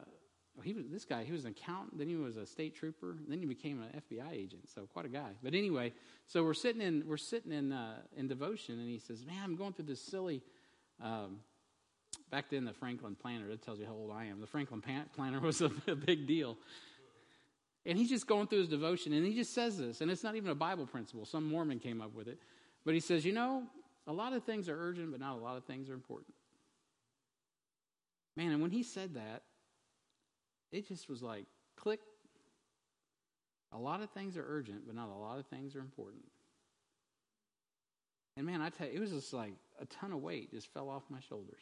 he was this guy. He was an accountant, then he was a state trooper, then he became an FBI agent. So quite a guy. But anyway, so we're sitting in we're sitting in uh, in devotion, and he says, "Man, I'm going through this silly." Um, back then, the Franklin Planner. That tells you how old I am. The Franklin Planner was a, a big deal. And he's just going through his devotion, and he just says this, and it's not even a Bible principle. Some Mormon came up with it, but he says, "You know, a lot of things are urgent, but not a lot of things are important." Man, and when he said that, it just was like click. A lot of things are urgent, but not a lot of things are important. And man, I tell you, it was just like a ton of weight just fell off my shoulders.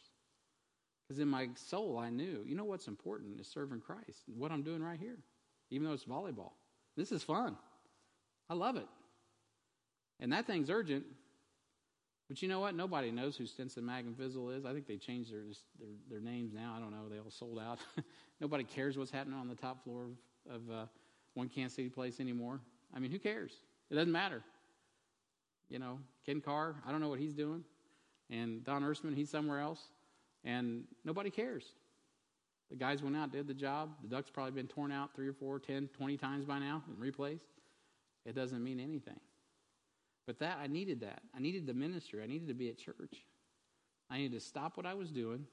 Because in my soul, I knew, you know what's important is serving Christ. What I'm doing right here, even though it's volleyball. This is fun. I love it. And that thing's urgent. But you know what? Nobody knows who Stinson Mag and Fizzell is. I think they changed their, their, their names now. I don't know. They all sold out. Nobody cares what's happening on the top floor of, of uh, one Kansas City place anymore. I mean, who cares? It doesn't matter. You know, Ken Carr, I don't know what he's doing. And Don Ersman, he's somewhere else. And nobody cares. The guys went out, did the job. The duct's probably been torn out three or four, ten, twenty times by now and replaced. It doesn't mean anything. But that, I needed that. I needed the ministry. I needed to be at church. I needed to stop what I was doing,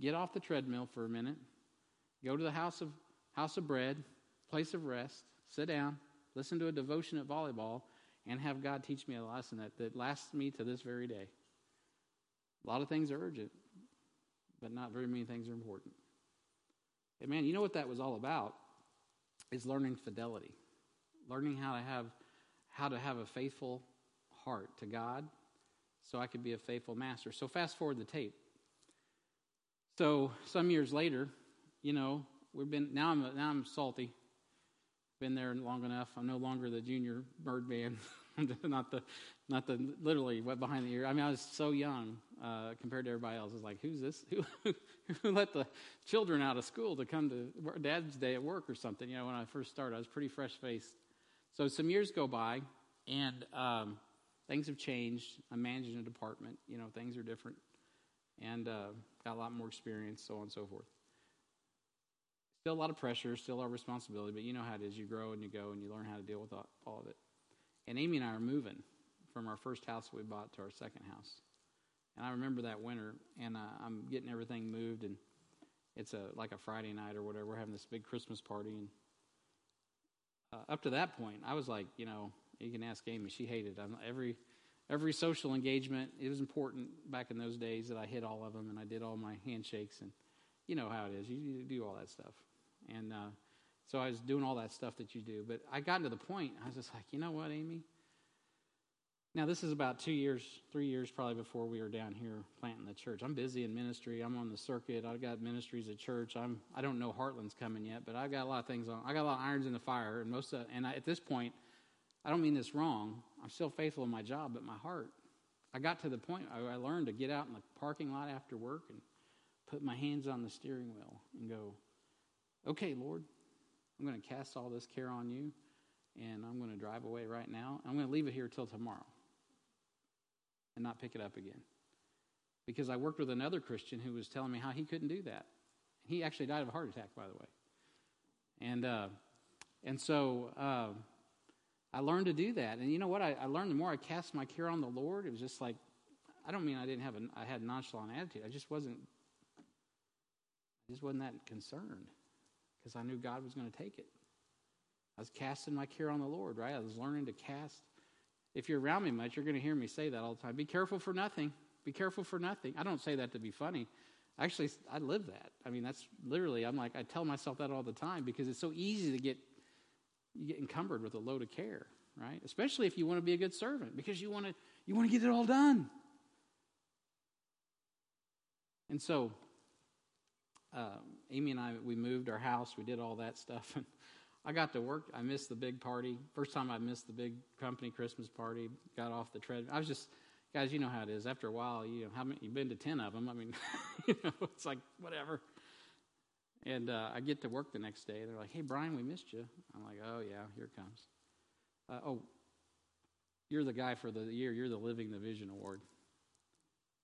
get off the treadmill for a minute, go to the house of, house of bread, place of rest, sit down, listen to a devotion at volleyball, and have God teach me a lesson that, that lasts me to this very day. A lot of things are urgent, but not very many things are important. And man, you know what that was all about? Is learning fidelity, learning how to have how to have a faithful heart to God so I could be a faithful master. So fast forward the tape. So some years later, you know, we've been now I'm now I'm salty. Been there long enough. I'm no longer the junior bird man. not the not the literally wet behind the ear. I mean, I was so young uh, compared to everybody else. It's like, who's this? Who, who let the children out of school to come to Dad's Day at work or something? You know, when I first started, I was pretty fresh faced so some years go by, and um, things have changed. I'm managing a department. You know, things are different, and uh, got a lot more experience, so on and so forth. Still a lot of pressure, still a lot of responsibility, but you know how it is. You grow and you go, and you learn how to deal with all of it. And Amy and I are moving from our first house we bought to our second house. And I remember that winter, and uh, I'm getting everything moved, and it's a like a Friday night or whatever. We're having this big Christmas party, and uh, up to that point, I was like, you know, you can ask Amy. She hated I'm, every every social engagement. It was important back in those days that I hit all of them and I did all my handshakes and you know how it is. You, you do all that stuff, and uh, so I was doing all that stuff that you do. But I got to the point. I was just like, you know what, Amy? Now, this is about two years, three years probably before we were down here planting the church. I'm busy in ministry. I'm on the circuit. I've got ministries at church. I'm, I don't know Heartland's coming yet, but I've got a lot of things on. I got a lot of irons in the fire. And most of, and I, at this point, I don't mean this wrong. I'm still faithful in my job, but my heart, I got to the point I, I learned to get out in the parking lot after work and put my hands on the steering wheel and go, okay, Lord, I'm going to cast all this care on you, and I'm going to drive away right now. I'm going to leave it here till tomorrow and not pick it up again. Because I worked with another Christian who was telling me how he couldn't do that. He actually died of a heart attack, by the way. And uh, and so uh, I learned to do that. And you know what? I, I, learned the more I cast my care on the Lord, it was just like I don't mean I didn't have a I had a nonchalant attitude. I just wasn't I just wasn't that concerned because I knew God was going to take it. I was casting my care on the Lord, right? I was learning to cast if you're around me much, you're going to hear me say that all the time. Be careful for nothing. Be careful for nothing. I don't say that to be funny. Actually, I live that. I mean, that's literally, I'm like, I tell myself that all the time because it's so easy to get, you get encumbered with a load of care, right? Especially if you want to be a good servant because you want to, you want to get it all done. And so, uh, Amy and I, we moved our house, we did all that stuff. And I got to work. I missed the big party. First time I missed the big company Christmas party. Got off the tread. I was just, guys, you know how it is. After a while, you know, how many, you've been to 10 of them. I mean, you know, it's like, whatever. And uh, I get to work the next day. They're like, hey, Brian, we missed you. I'm like, oh, yeah, here it comes. Uh, oh, you're the guy for the year. You're the Living the Vision Award.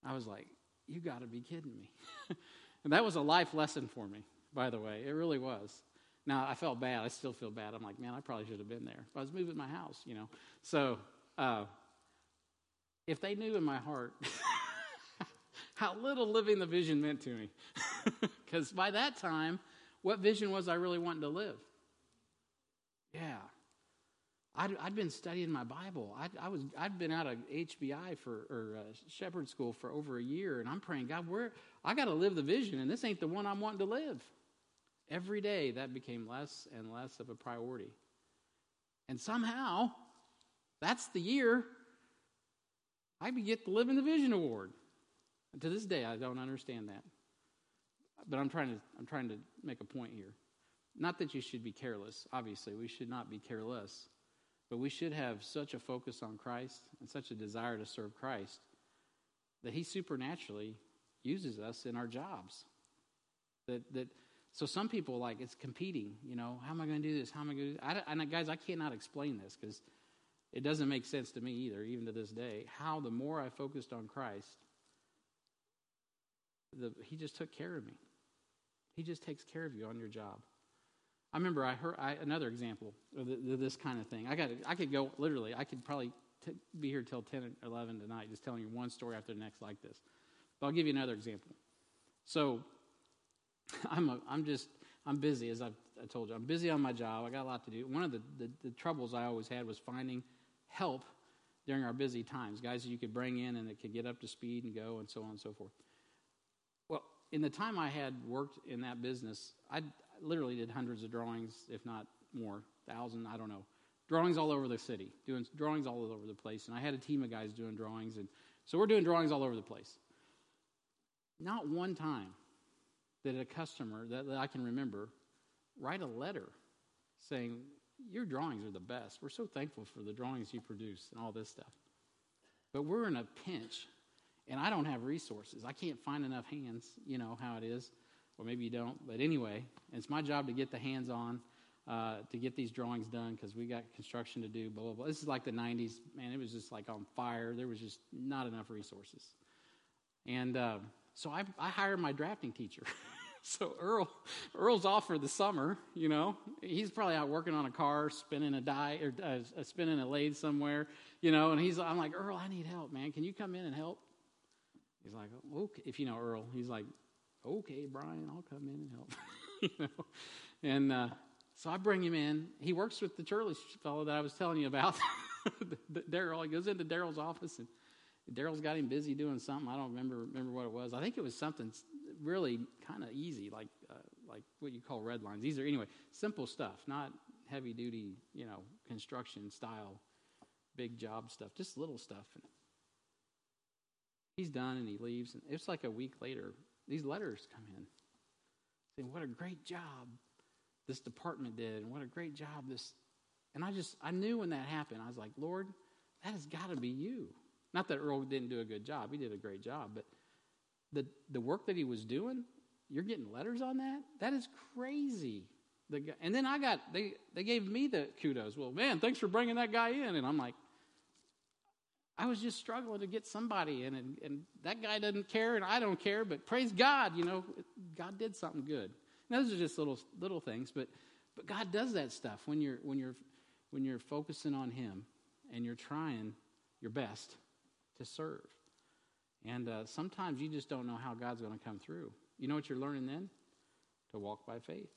I was like, you got to be kidding me. and that was a life lesson for me, by the way. It really was. Now, I felt bad. I still feel bad. I'm like, man, I probably should have been there. But I was moving my house, you know. So, uh, if they knew in my heart how little living the vision meant to me, because by that time, what vision was I really wanting to live? Yeah. I'd, I'd been studying my Bible. I'd, I was, I'd been out of HBI for, or uh, Shepherd School for over a year, and I'm praying, God, where, I got to live the vision, and this ain't the one I'm wanting to live. Every day that became less and less of a priority. And somehow, that's the year I get the Living the Vision Award. And to this day, I don't understand that. But I'm trying to, I'm trying to make a point here. Not that you should be careless. Obviously, we should not be careless. But we should have such a focus on Christ and such a desire to serve Christ that He supernaturally uses us in our jobs. That, that so some people like it's competing. You know, how am I going to do this? How am I going to? do I, and guys, I cannot explain this because it doesn't make sense to me either, even to this day. How the more I focused on Christ, the, He just took care of me. He just takes care of you on your job. I remember I heard I, another example of the, this kind of thing. I got I could go literally. I could probably t- be here till ten or eleven tonight, just telling you one story after the next like this. But I'll give you another example. So I'm a, I'm just I'm busy as I've I told you. I'm busy on my job. I got a lot to do. One of the, the, the troubles I always had was finding help during our busy times, guys that you could bring in and that could get up to speed and go and so on and so forth. Well, in the time I had worked in that business, I literally did hundreds of drawings, if not more, thousand, I don't know, drawings all over the city, doing drawings all over the place. And I had a team of guys doing drawings, and so we're doing drawings all over the place. Not one time that a customer that, that I can remember write a letter saying, Your drawings are the best. We're so thankful for the drawings you produce and all this stuff. But we're in a pinch, and I don't have resources. I can't find enough hands, you know how it is. Or maybe you don't. But anyway, it's my job to get the hands on. Uh, to get these drawings done because we got construction to do, blah, blah, blah. This is like the 90s. Man, it was just like on fire. There was just not enough resources. And uh, so I, I hired my drafting teacher. so Earl, Earl's off for the summer. You know, he's probably out working on a car, spinning a die or uh, spinning a lathe somewhere. You know, and he's. I'm like, Earl, I need help, man. Can you come in and help? He's like, okay. If you know Earl, he's like, okay, Brian, I'll come in and help. you know, and uh, so I bring him in. He works with the Turley fellow that I was telling you about, Daryl. He goes into Daryl's office and. Daryl's got him busy doing something. I don't remember remember what it was. I think it was something really kind of easy, like uh, like what you call red lines. These are anyway simple stuff, not heavy duty, you know, construction style, big job stuff. Just little stuff. And he's done and he leaves. And it's like a week later. These letters come in saying, "What a great job this department did, and what a great job this." And I just I knew when that happened. I was like, Lord, that has got to be you. Not that Earl didn't do a good job; he did a great job, but the, the work that he was doing, you're getting letters on that? That is crazy. The and then I got, they, they gave me the kudos. Well, man, thanks for bringing that guy in. And I'm like, I was just struggling to get somebody in, and, and that guy doesn't care, and I don't care, but praise God, you know, God did something good. And those are just little little things, but but God does that stuff when you're when you're when you're focusing on Him and you're trying your best to serve. And uh, sometimes you just don't know how God's going to come through. You know what you're learning then? To walk by faith.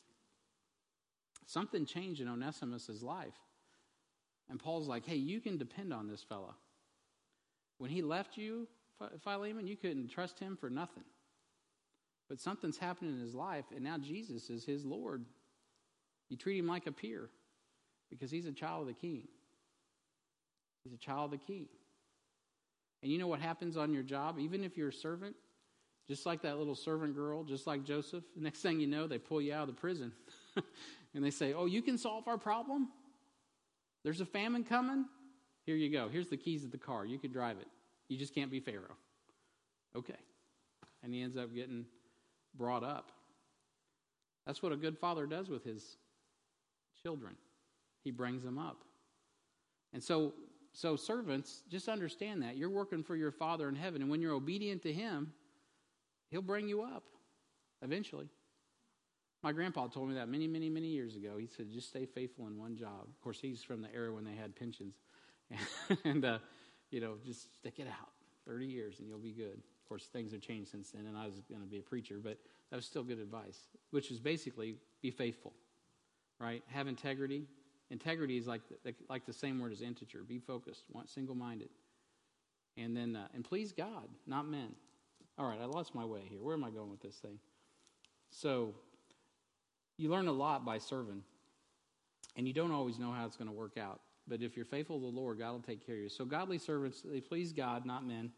Something changed in Onesimus's life. And Paul's like, hey, you can depend on this fella. When he left you, Philemon, you couldn't trust him for nothing. But something's happened in his life, and now Jesus is his Lord. You treat him like a peer because he's a child of the king. He's a child of the king. And you know what happens on your job, even if you're a servant? Just like that little servant girl, just like Joseph. The next thing you know, they pull you out of the prison. and they say, Oh, you can solve our problem? There's a famine coming? Here you go. Here's the keys of the car. You can drive it. You just can't be Pharaoh. Okay. And he ends up getting brought up. That's what a good father does with his children. He brings them up. And so so, servants, just understand that. You're working for your Father in heaven, and when you're obedient to Him, He'll bring you up eventually. My grandpa told me that many, many, many years ago. He said, just stay faithful in one job. Of course, he's from the era when they had pensions. and, uh, you know, just stick it out 30 years and you'll be good. Of course, things have changed since then, and I was going to be a preacher, but that was still good advice, which is basically be faithful, right? Have integrity, Integrity is like the, like the same word as integer. Be focused, want single-minded, and then uh, and please God, not men. All right, I lost my way here. Where am I going with this thing? So, you learn a lot by serving, and you don't always know how it's going to work out. But if you're faithful to the Lord, God will take care of you. So godly servants, they please God, not men.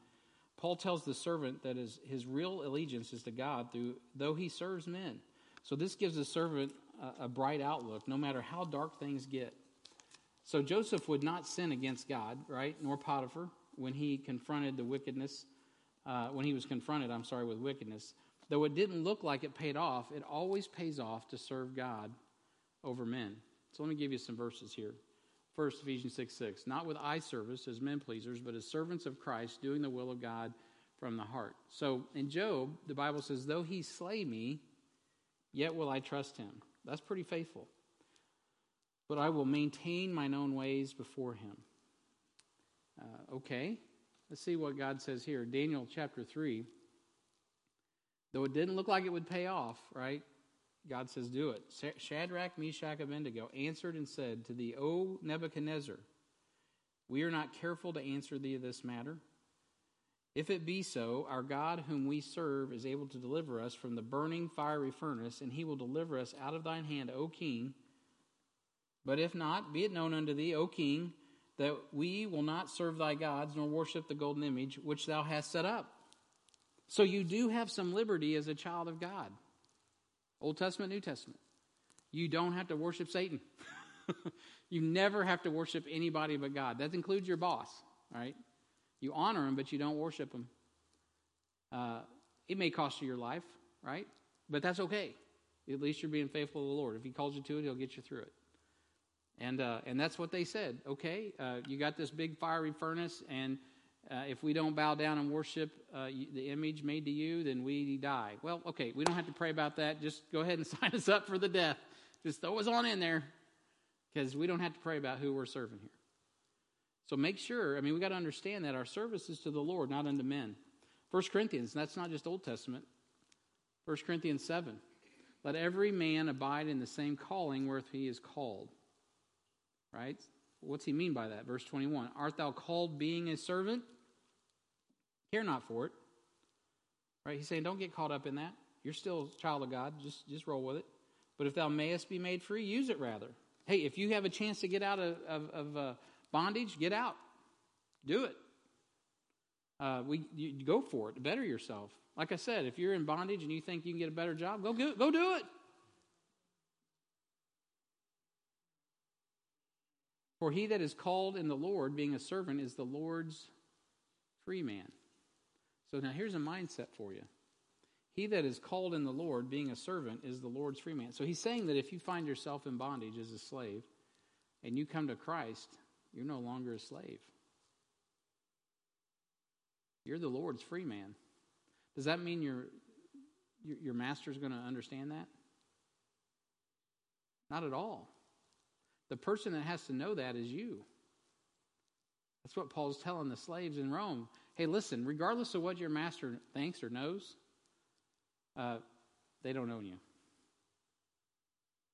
Paul tells the servant that his, his real allegiance is to God, through, though he serves men. So this gives the servant a, bright outlook, no matter how dark things get. So Joseph would not sin against God, right? Nor Potiphar when he confronted the wickedness, uh, when he was confronted, I'm sorry, with wickedness. Though it didn't look like it paid off, it always pays off to serve God over men. So let me give you some verses here. First, Ephesians 6 6. Not with eye service as men pleasers, but as servants of Christ, doing the will of God from the heart. So in Job, the Bible says, Though he slay me, yet will I trust him. That's pretty faithful. But I will maintain mine own ways before him. Uh, okay, let's see what God says here. Daniel chapter 3. Though it didn't look like it would pay off, right? God says, Do it. Shadrach, Meshach, Abednego answered and said to thee, O Nebuchadnezzar, we are not careful to answer thee this matter. If it be so, our God, whom we serve, is able to deliver us from the burning fiery furnace, and he will deliver us out of thine hand, O king. But if not, be it known unto thee, O king, that we will not serve thy gods, nor worship the golden image which thou hast set up. So you do have some liberty as a child of God. Old Testament, New Testament. You don't have to worship Satan. you never have to worship anybody but God. That includes your boss, right? You honor him, but you don't worship him. Uh, it may cost you your life, right? But that's okay. At least you're being faithful to the Lord. If he calls you to it, he'll get you through it. And, uh, and that's what they said. Okay, uh, you got this big fiery furnace, and uh, if we don't bow down and worship uh, the image made to you, then we die. Well, okay, we don't have to pray about that. Just go ahead and sign us up for the death. Just throw us on in there because we don't have to pray about who we're serving here. So make sure, I mean, we got to understand that our service is to the Lord, not unto men. 1 Corinthians, that's not just Old Testament. 1 Corinthians 7. Let every man abide in the same calling wherewith he is called. Right? What's he mean by that? Verse 21 Art thou called being a servant? Care not for it. Right? He's saying, don't get caught up in that. You're still a child of God. Just, just roll with it. But if thou mayest be made free, use it rather. Hey, if you have a chance to get out of, of, of uh, bondage, get out. Do it. Uh, we you, go for it. Better yourself. Like I said, if you're in bondage and you think you can get a better job, go go, go do it. For he that is called in the Lord, being a servant, is the Lord's free man. So now here's a mindset for you. He that is called in the Lord, being a servant, is the Lord's free man. So he's saying that if you find yourself in bondage as a slave and you come to Christ, you're no longer a slave. You're the Lord's free man. Does that mean your, your, your master's going to understand that? Not at all. The person that has to know that is you. That's what Paul's telling the slaves in Rome. Hey, listen, regardless of what your master thinks or knows, uh, they don't own you.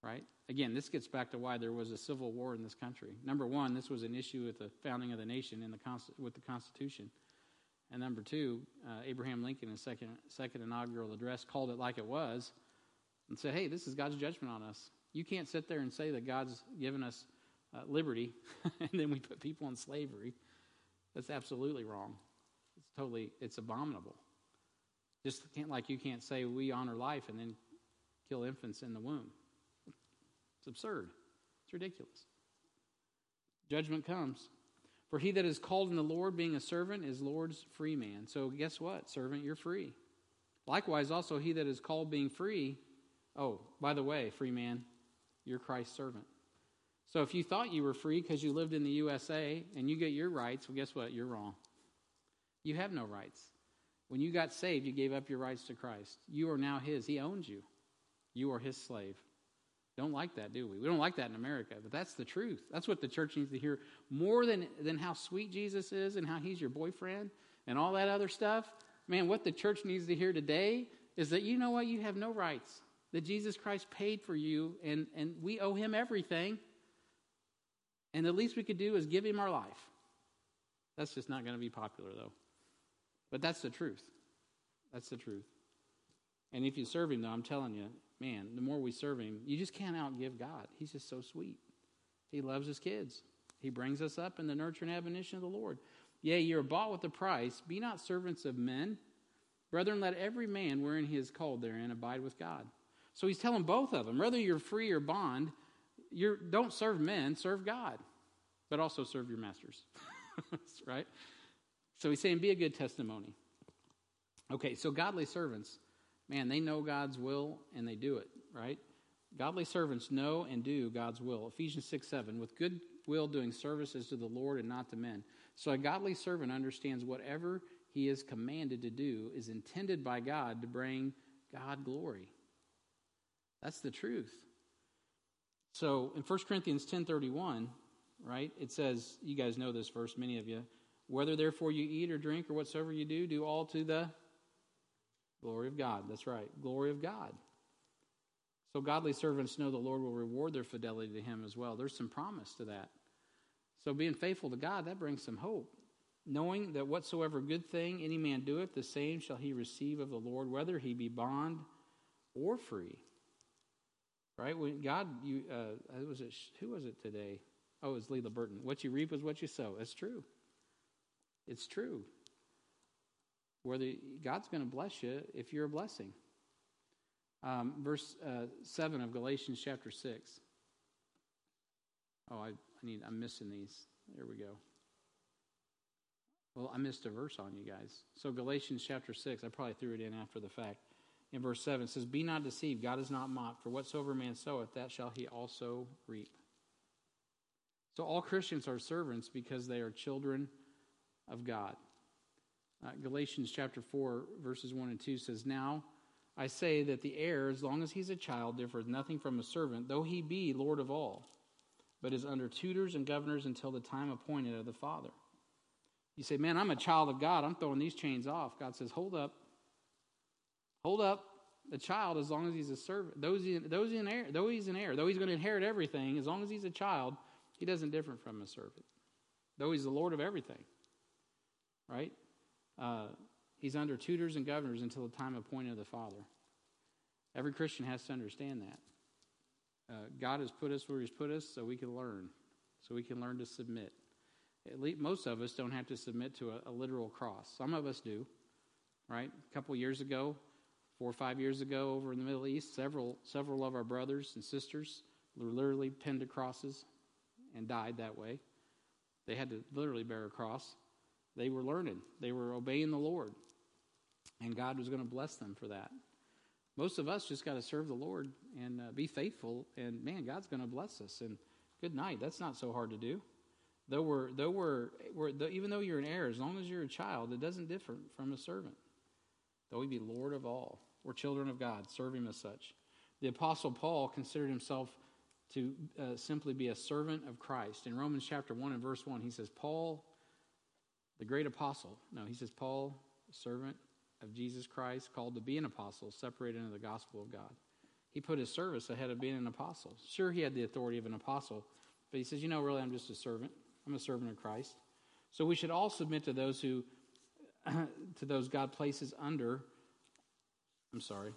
Right? Again, this gets back to why there was a civil war in this country. Number one, this was an issue with the founding of the nation in the with the Constitution. And number two, uh, Abraham Lincoln, in his second, second inaugural address, called it like it was and said, hey, this is God's judgment on us. You can't sit there and say that God's given us uh, liberty and then we put people in slavery. That's absolutely wrong. It's totally, it's abominable. Just can't, like you can't say we honor life and then kill infants in the womb. It's absurd. It's ridiculous. Judgment comes. For he that is called in the Lord, being a servant, is Lord's free man. So guess what? Servant, you're free. Likewise, also he that is called being free. Oh, by the way, free man, you're Christ's servant. So if you thought you were free because you lived in the USA and you get your rights, well, guess what? You're wrong. You have no rights. When you got saved, you gave up your rights to Christ. You are now His. He owns you. You are His slave. Don't like that, do we? We don't like that in America, but that's the truth. That's what the church needs to hear more than, than how sweet Jesus is and how He's your boyfriend and all that other stuff. Man, what the church needs to hear today is that you know what? You have no rights that Jesus Christ paid for you, and, and we owe him everything. And the least we could do is give him our life. That's just not going to be popular, though. But that's the truth. That's the truth. And if you serve him, though, I'm telling you, man, the more we serve him, you just can't outgive God. He's just so sweet. He loves his kids. He brings us up in the nurture and admonition of the Lord. Yea, you are bought with a price. Be not servants of men. Brethren, let every man wherein he is called therein abide with God. So he's telling both of them, whether you're free or bond, you're, don't serve men, serve God, but also serve your masters. right? So he's saying, be a good testimony. Okay, so godly servants, man, they know God's will and they do it, right? Godly servants know and do God's will. Ephesians 6 7, with good will doing service as to the Lord and not to men. So a godly servant understands whatever he is commanded to do is intended by God to bring God glory. That's the truth. So in 1 Corinthians 10:31, right? It says, you guys know this verse, many of you, whether therefore you eat or drink or whatsoever you do, do all to the glory of God. That's right. Glory of God. So godly servants know the Lord will reward their fidelity to him as well. There's some promise to that. So being faithful to God, that brings some hope. Knowing that whatsoever good thing any man doeth, the same shall he receive of the Lord, whether he be bond or free. Right? When God, you, uh, was it? Who was it today? Oh, it was Leela Burton. What you reap is what you sow. It's true. It's true. Whether God's going to bless you if you're a blessing. Um, verse uh, 7 of Galatians chapter 6. Oh, I, I need, I'm missing these. There we go. Well, I missed a verse on you guys. So, Galatians chapter 6, I probably threw it in after the fact. In verse 7, it says, Be not deceived, God is not mocked, for whatsoever man soweth, that shall he also reap. So, all Christians are servants because they are children of God. Uh, Galatians chapter 4, verses 1 and 2 says, Now, I say that the heir, as long as he's a child, differs nothing from a servant, though he be Lord of all, but is under tutors and governors until the time appointed of the Father. You say, Man, I'm a child of God. I'm throwing these chains off. God says, Hold up. Hold up. The child, as long as he's a servant, those those in heir, though he's an heir, though he's going to inherit everything, as long as he's a child, he doesn't differ from a servant. Though he's the Lord of everything. Right? Uh, He's under tutors and governors until the time appointed of the Father. Every Christian has to understand that. Uh, God has put us where He's put us so we can learn, so we can learn to submit. At least most of us don't have to submit to a, a literal cross. Some of us do, right? A couple years ago, four or five years ago, over in the Middle East, several several of our brothers and sisters were literally pinned to crosses and died that way. They had to literally bear a cross. They were learning. They were obeying the Lord. And God was going to bless them for that. Most of us just got to serve the Lord and uh, be faithful, and man, God's going to bless us. And good night. That's not so hard to do. Though we're, though we're, we're though, even though you're an heir, as long as you're a child, it doesn't differ from a servant. Though he be Lord of all, we're children of God, serve him as such. The Apostle Paul considered himself to uh, simply be a servant of Christ. In Romans chapter 1 and verse 1, he says, Paul, the great apostle. No, he says, Paul, servant of Jesus Christ, called to be an apostle, separated into the gospel of God. He put his service ahead of being an apostle. Sure, he had the authority of an apostle, but he says, you know, really, I'm just a servant. I'm a servant of Christ. So we should all submit to those who, to those God places under. I'm sorry,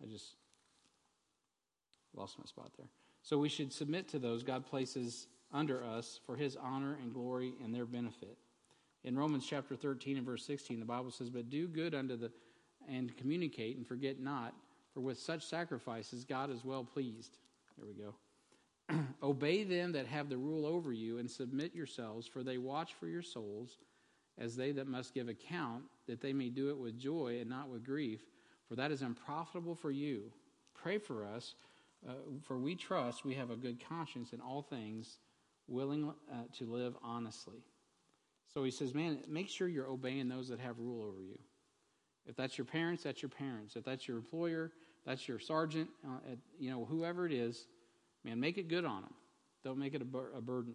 I just lost my spot there. So we should submit to those God places under us for his honor and glory and their benefit. In Romans chapter 13 and verse 16, the Bible says, But do good unto the and communicate and forget not, for with such sacrifices God is well pleased. There we go. Obey them that have the rule over you, and submit yourselves, for they watch for your souls, as they that must give account, that they may do it with joy and not with grief, for that is unprofitable for you. Pray for us, uh, for we trust we have a good conscience in all things, willing uh, to live honestly. So he says, man, make sure you're obeying those that have rule over you. If that's your parents, that's your parents. If that's your employer, that's your sergeant, uh, at, you know, whoever it is, man, make it good on them. Don't make it a, bur- a burden.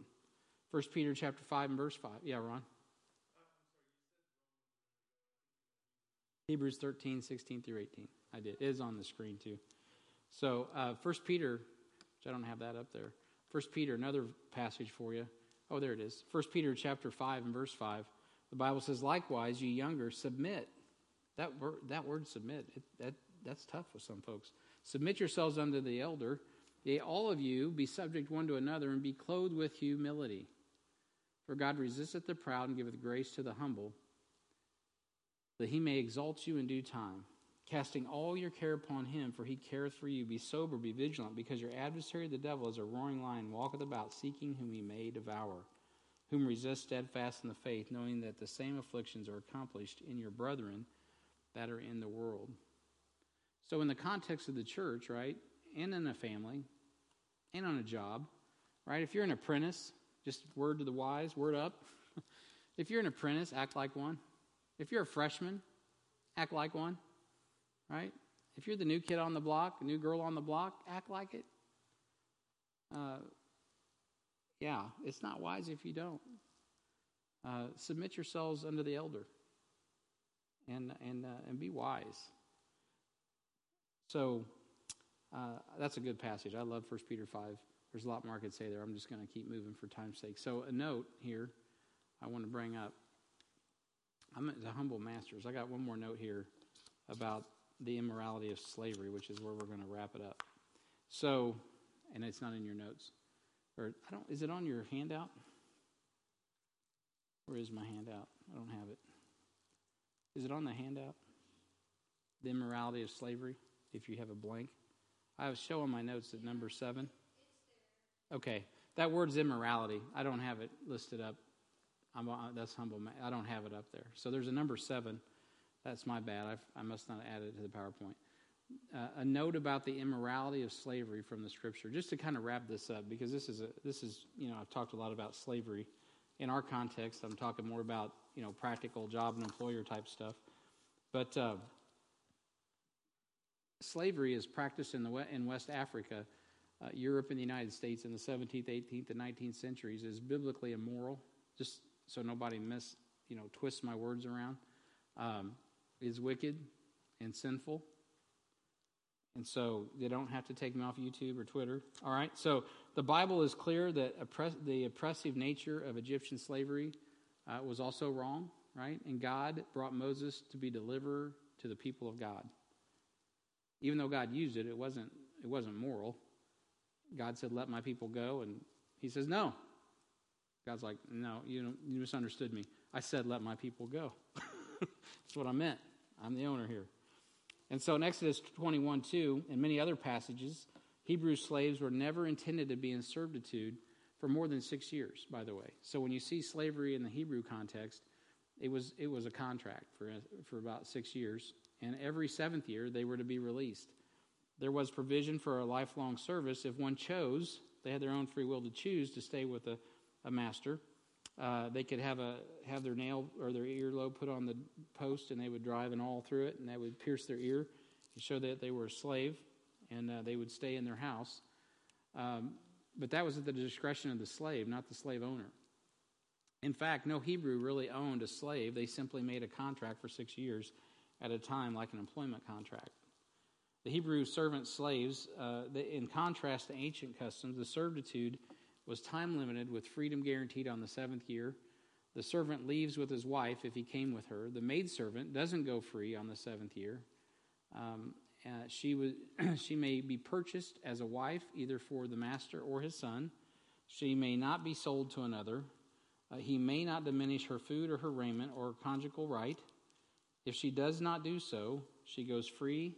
First Peter chapter 5 and verse 5. Yeah, Ron? Hebrews 13, 16 through 18. I did. It is on the screen too. So, uh, First Peter, which I don't have that up there. First Peter, another passage for you. Oh, there it is. 1 Peter chapter 5 and verse 5. The Bible says, Likewise, you younger, submit. That word, that word submit, it, that, that's tough with some folks. Submit yourselves unto the elder. Yea, all of you be subject one to another and be clothed with humility. For God resisteth the proud and giveth grace to the humble, that he may exalt you in due time. Casting all your care upon him, for he careth for you. Be sober, be vigilant, because your adversary the devil is a roaring lion, walketh about, seeking whom he may devour. Whom resist steadfast in the faith, knowing that the same afflictions are accomplished in your brethren that are in the world. So, in the context of the church, right, and in a family, and on a job, right, if you're an apprentice, just word to the wise, word up. if you're an apprentice, act like one. If you're a freshman, act like one, right? If you're the new kid on the block, new girl on the block, act like it. Uh, yeah, it's not wise if you don't. Uh, submit yourselves under the elder and, and, uh, and be wise. So uh, that's a good passage. I love 1 Peter 5. There's a lot more I could say there. I'm just going to keep moving for time's sake. So, a note here I want to bring up. I'm the humble masters. I got one more note here about the immorality of slavery, which is where we're going to wrap it up. So, and it's not in your notes, or I don't. Is it on your handout? Where is my handout? I don't have it. Is it on the handout? The immorality of slavery. If you have a blank, I was showing my notes at number seven. Okay, that word's immorality. I don't have it listed up. I'm, uh, that's humble. I don't have it up there. So there's a number seven. That's my bad. I've, i must not add it to the PowerPoint. Uh, a note about the immorality of slavery from the Scripture, just to kind of wrap this up, because this is a, this is you know I've talked a lot about slavery. In our context, I'm talking more about you know practical job and employer type stuff. But uh, slavery is practiced in the in West Africa uh, Europe and the United States in the 17th, 18th, and 19th centuries is biblically immoral. Just so nobody miss, you know, twists my words around, um, is wicked and sinful. And so they don't have to take me off YouTube or Twitter. All right. So the Bible is clear that oppress- the oppressive nature of Egyptian slavery uh, was also wrong, right? And God brought Moses to be deliverer to the people of God. Even though God used it, it wasn't it wasn't moral. God said, Let my people go. And he says, No. God's like, No, you, you misunderstood me. I said, Let my people go. That's what I meant. I'm the owner here. And so in Exodus 21 2, and many other passages, Hebrew slaves were never intended to be in servitude for more than six years, by the way. So when you see slavery in the Hebrew context, it was, it was a contract for, for about six years. And every seventh year, they were to be released. There was provision for a lifelong service if one chose, they had their own free will to choose to stay with a, a master. Uh, they could have a have their nail or their earlobe put on the post, and they would drive an awl through it, and that would pierce their ear to show that they were a slave, and uh, they would stay in their house. Um, but that was at the discretion of the slave, not the slave owner. In fact, no Hebrew really owned a slave. They simply made a contract for six years at a time, like an employment contract. The Hebrew servant slaves, uh, the, in contrast to ancient customs, the servitude was time limited with freedom guaranteed on the seventh year. The servant leaves with his wife if he came with her. The maidservant doesn't go free on the seventh year. Um, uh, she, was, she may be purchased as a wife either for the master or his son. She may not be sold to another. Uh, he may not diminish her food or her raiment or her conjugal right. If she does not do so, she goes free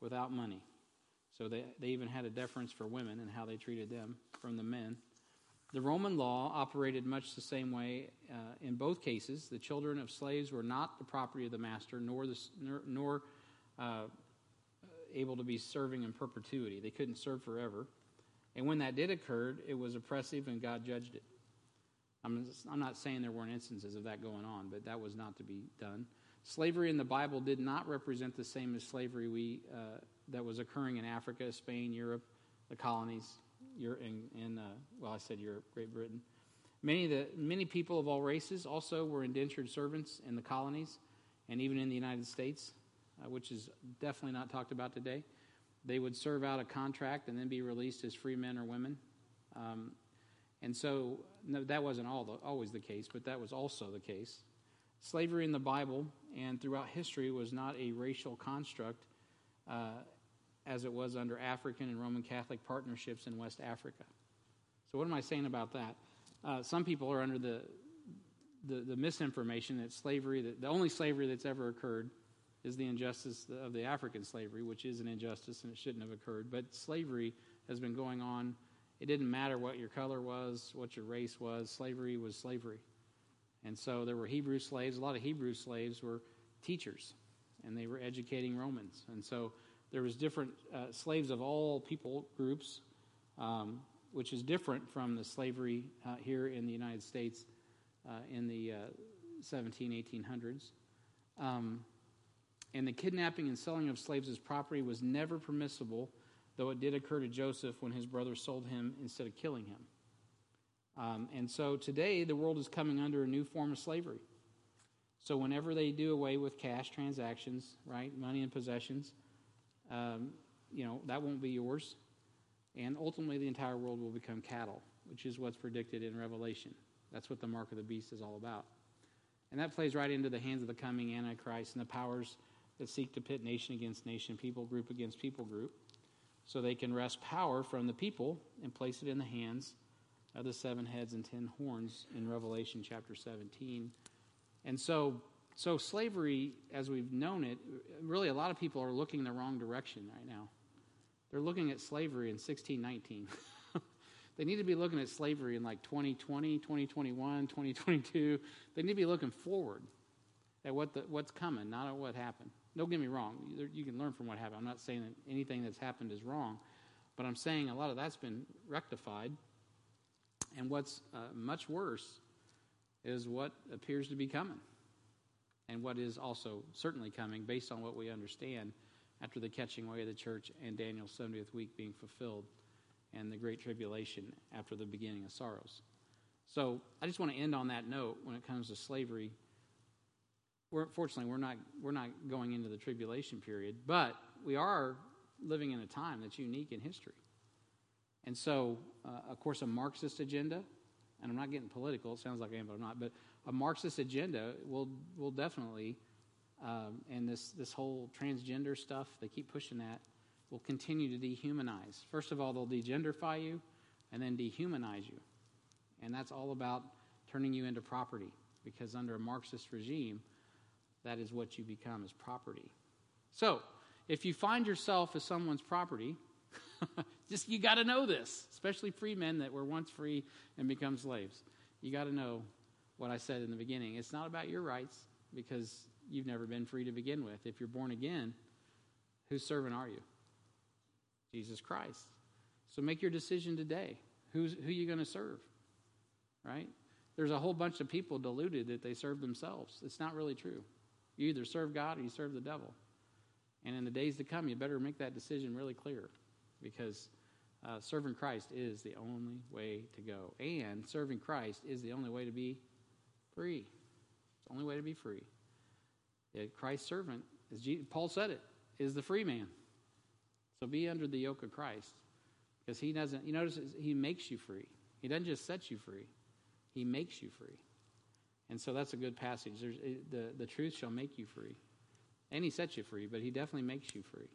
without money. So they, they even had a deference for women and how they treated them from the men. The Roman law operated much the same way uh, in both cases. The children of slaves were not the property of the master, nor, the, nor, nor uh, able to be serving in perpetuity. They couldn't serve forever. And when that did occur, it was oppressive and God judged it. I'm, I'm not saying there weren't instances of that going on, but that was not to be done. Slavery in the Bible did not represent the same as slavery we, uh, that was occurring in Africa, Spain, Europe, the colonies, in, in uh, well, I said Europe, Great Britain. Many, the, many people of all races also were indentured servants in the colonies and even in the United States, uh, which is definitely not talked about today. They would serve out a contract and then be released as free men or women. Um, and so no, that wasn't all the, always the case, but that was also the case. Slavery in the Bible and throughout history was not a racial construct uh, as it was under African and Roman Catholic partnerships in West Africa. So, what am I saying about that? Uh, some people are under the the, the misinformation that slavery, that the only slavery that's ever occurred is the injustice of the African slavery, which is an injustice and it shouldn't have occurred. But slavery has been going on. It didn't matter what your color was, what your race was, slavery was slavery. And so there were Hebrew slaves. A lot of Hebrew slaves were teachers, and they were educating Romans. And so there was different uh, slaves of all people groups, um, which is different from the slavery uh, here in the United States uh, in the 17, uh, 1800s. Um, and the kidnapping and selling of slaves as property was never permissible, though it did occur to Joseph when his brother sold him instead of killing him. Um, and so today, the world is coming under a new form of slavery. So whenever they do away with cash transactions, right, money and possessions, um, you know, that won't be yours. And ultimately, the entire world will become cattle, which is what's predicted in Revelation. That's what the mark of the beast is all about. And that plays right into the hands of the coming Antichrist and the powers that seek to pit nation against nation, people group against people group, so they can wrest power from the people and place it in the hands of the seven heads and ten horns in Revelation chapter 17. And so, so slavery, as we've known it, really a lot of people are looking the wrong direction right now. They're looking at slavery in 1619. they need to be looking at slavery in like 2020, 2021, 2022. They need to be looking forward at what the, what's coming, not at what happened. Don't get me wrong. You can learn from what happened. I'm not saying that anything that's happened is wrong, but I'm saying a lot of that's been rectified. And what's uh, much worse is what appears to be coming, and what is also certainly coming based on what we understand after the catching away of the church and Daniel's 70th week being fulfilled and the great tribulation after the beginning of sorrows. So I just want to end on that note when it comes to slavery we're, fortunately, we're not, we're not going into the tribulation period, but we are living in a time that's unique in history. And so, uh, of course, a Marxist agenda, and I'm not getting political, it sounds like I am, but I'm not, but a Marxist agenda will, will definitely, um, and this, this whole transgender stuff, they keep pushing that, will continue to dehumanize. First of all, they'll degenderify you and then dehumanize you. And that's all about turning you into property, because under a Marxist regime, that is what you become as property. So, if you find yourself as someone's property, just you got to know this, especially free men that were once free and become slaves. You got to know what I said in the beginning. It's not about your rights because you've never been free to begin with. If you're born again, whose servant are you? Jesus Christ. So make your decision today. Who's who you going to serve? Right? There's a whole bunch of people deluded that they serve themselves. It's not really true. You either serve God or you serve the devil. And in the days to come, you better make that decision really clear because uh, serving Christ is the only way to go. And serving Christ is the only way to be free. It's the only way to be free. Yeah, Christ's servant, as Jesus, Paul said it, is the free man. So be under the yoke of Christ because he doesn't, you notice, he makes you free. He doesn't just set you free, he makes you free. And so that's a good passage. There's, the, the truth shall make you free. And he sets you free, but he definitely makes you free.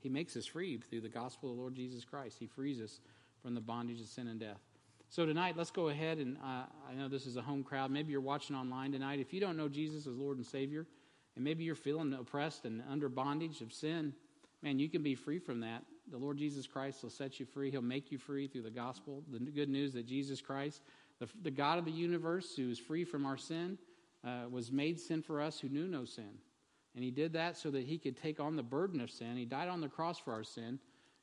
He makes us free through the gospel of the Lord Jesus Christ. He frees us from the bondage of sin and death. So tonight, let's go ahead and uh, I know this is a home crowd. Maybe you're watching online tonight. If you don't know Jesus as Lord and Savior, and maybe you're feeling oppressed and under bondage of sin, man, you can be free from that. The Lord Jesus Christ will set you free. He'll make you free through the gospel, the good news that Jesus Christ the, the God of the universe, who is free from our sin, uh, was made sin for us who knew no sin. And he did that so that he could take on the burden of sin. He died on the cross for our sin.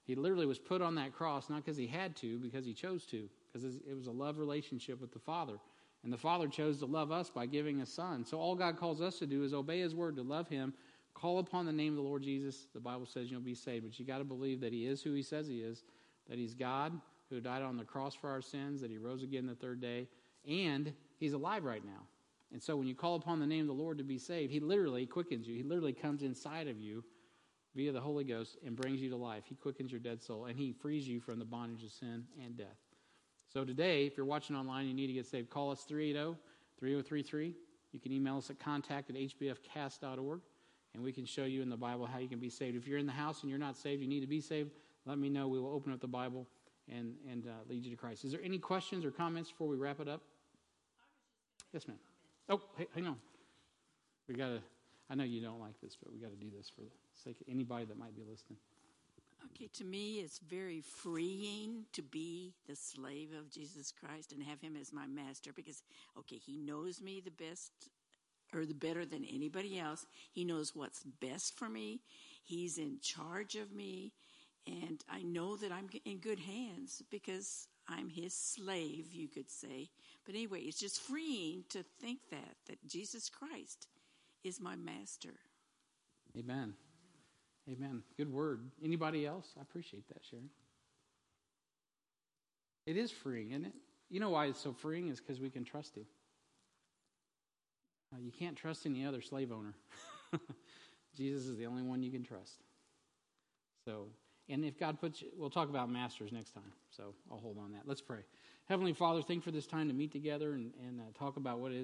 He literally was put on that cross, not because he had to, because he chose to, because it was a love relationship with the Father. And the Father chose to love us by giving a Son. So all God calls us to do is obey his word, to love him, call upon the name of the Lord Jesus. The Bible says you'll be saved. But you got to believe that he is who he says he is, that he's God, who died on the cross for our sins, that he rose again the third day, and he's alive right now. And so when you call upon the name of the Lord to be saved, he literally quickens you. He literally comes inside of you via the Holy Ghost and brings you to life. He quickens your dead soul and he frees you from the bondage of sin and death. So today, if you're watching online, you need to get saved, call us 380 3033. You can email us at contact at hbfcast.org and we can show you in the Bible how you can be saved. If you're in the house and you're not saved, you need to be saved, let me know. We will open up the Bible and, and uh, lead you to Christ. Is there any questions or comments before we wrap it up? Yes, ma'am. Oh, hey, hang on. We got to, I know you don't like this, but we got to do this for the sake of anybody that might be listening. Okay, to me, it's very freeing to be the slave of Jesus Christ and have Him as my master because, okay, He knows me the best or the better than anybody else. He knows what's best for me. He's in charge of me. And I know that I'm in good hands because I'm His slave, you could say. But anyway, it's just freeing to think that, that Jesus Christ is my master. Amen. Amen. Good word. Anybody else? I appreciate that, Sharon. It is freeing, isn't it? You know why it's so freeing is because we can trust Him. Uh, you can't trust any other slave owner. Jesus is the only one you can trust. So, and if God puts you, we'll talk about masters next time. So I'll hold on that. Let's pray. Heavenly Father, thank you for this time to meet together and, and uh, talk about what it is.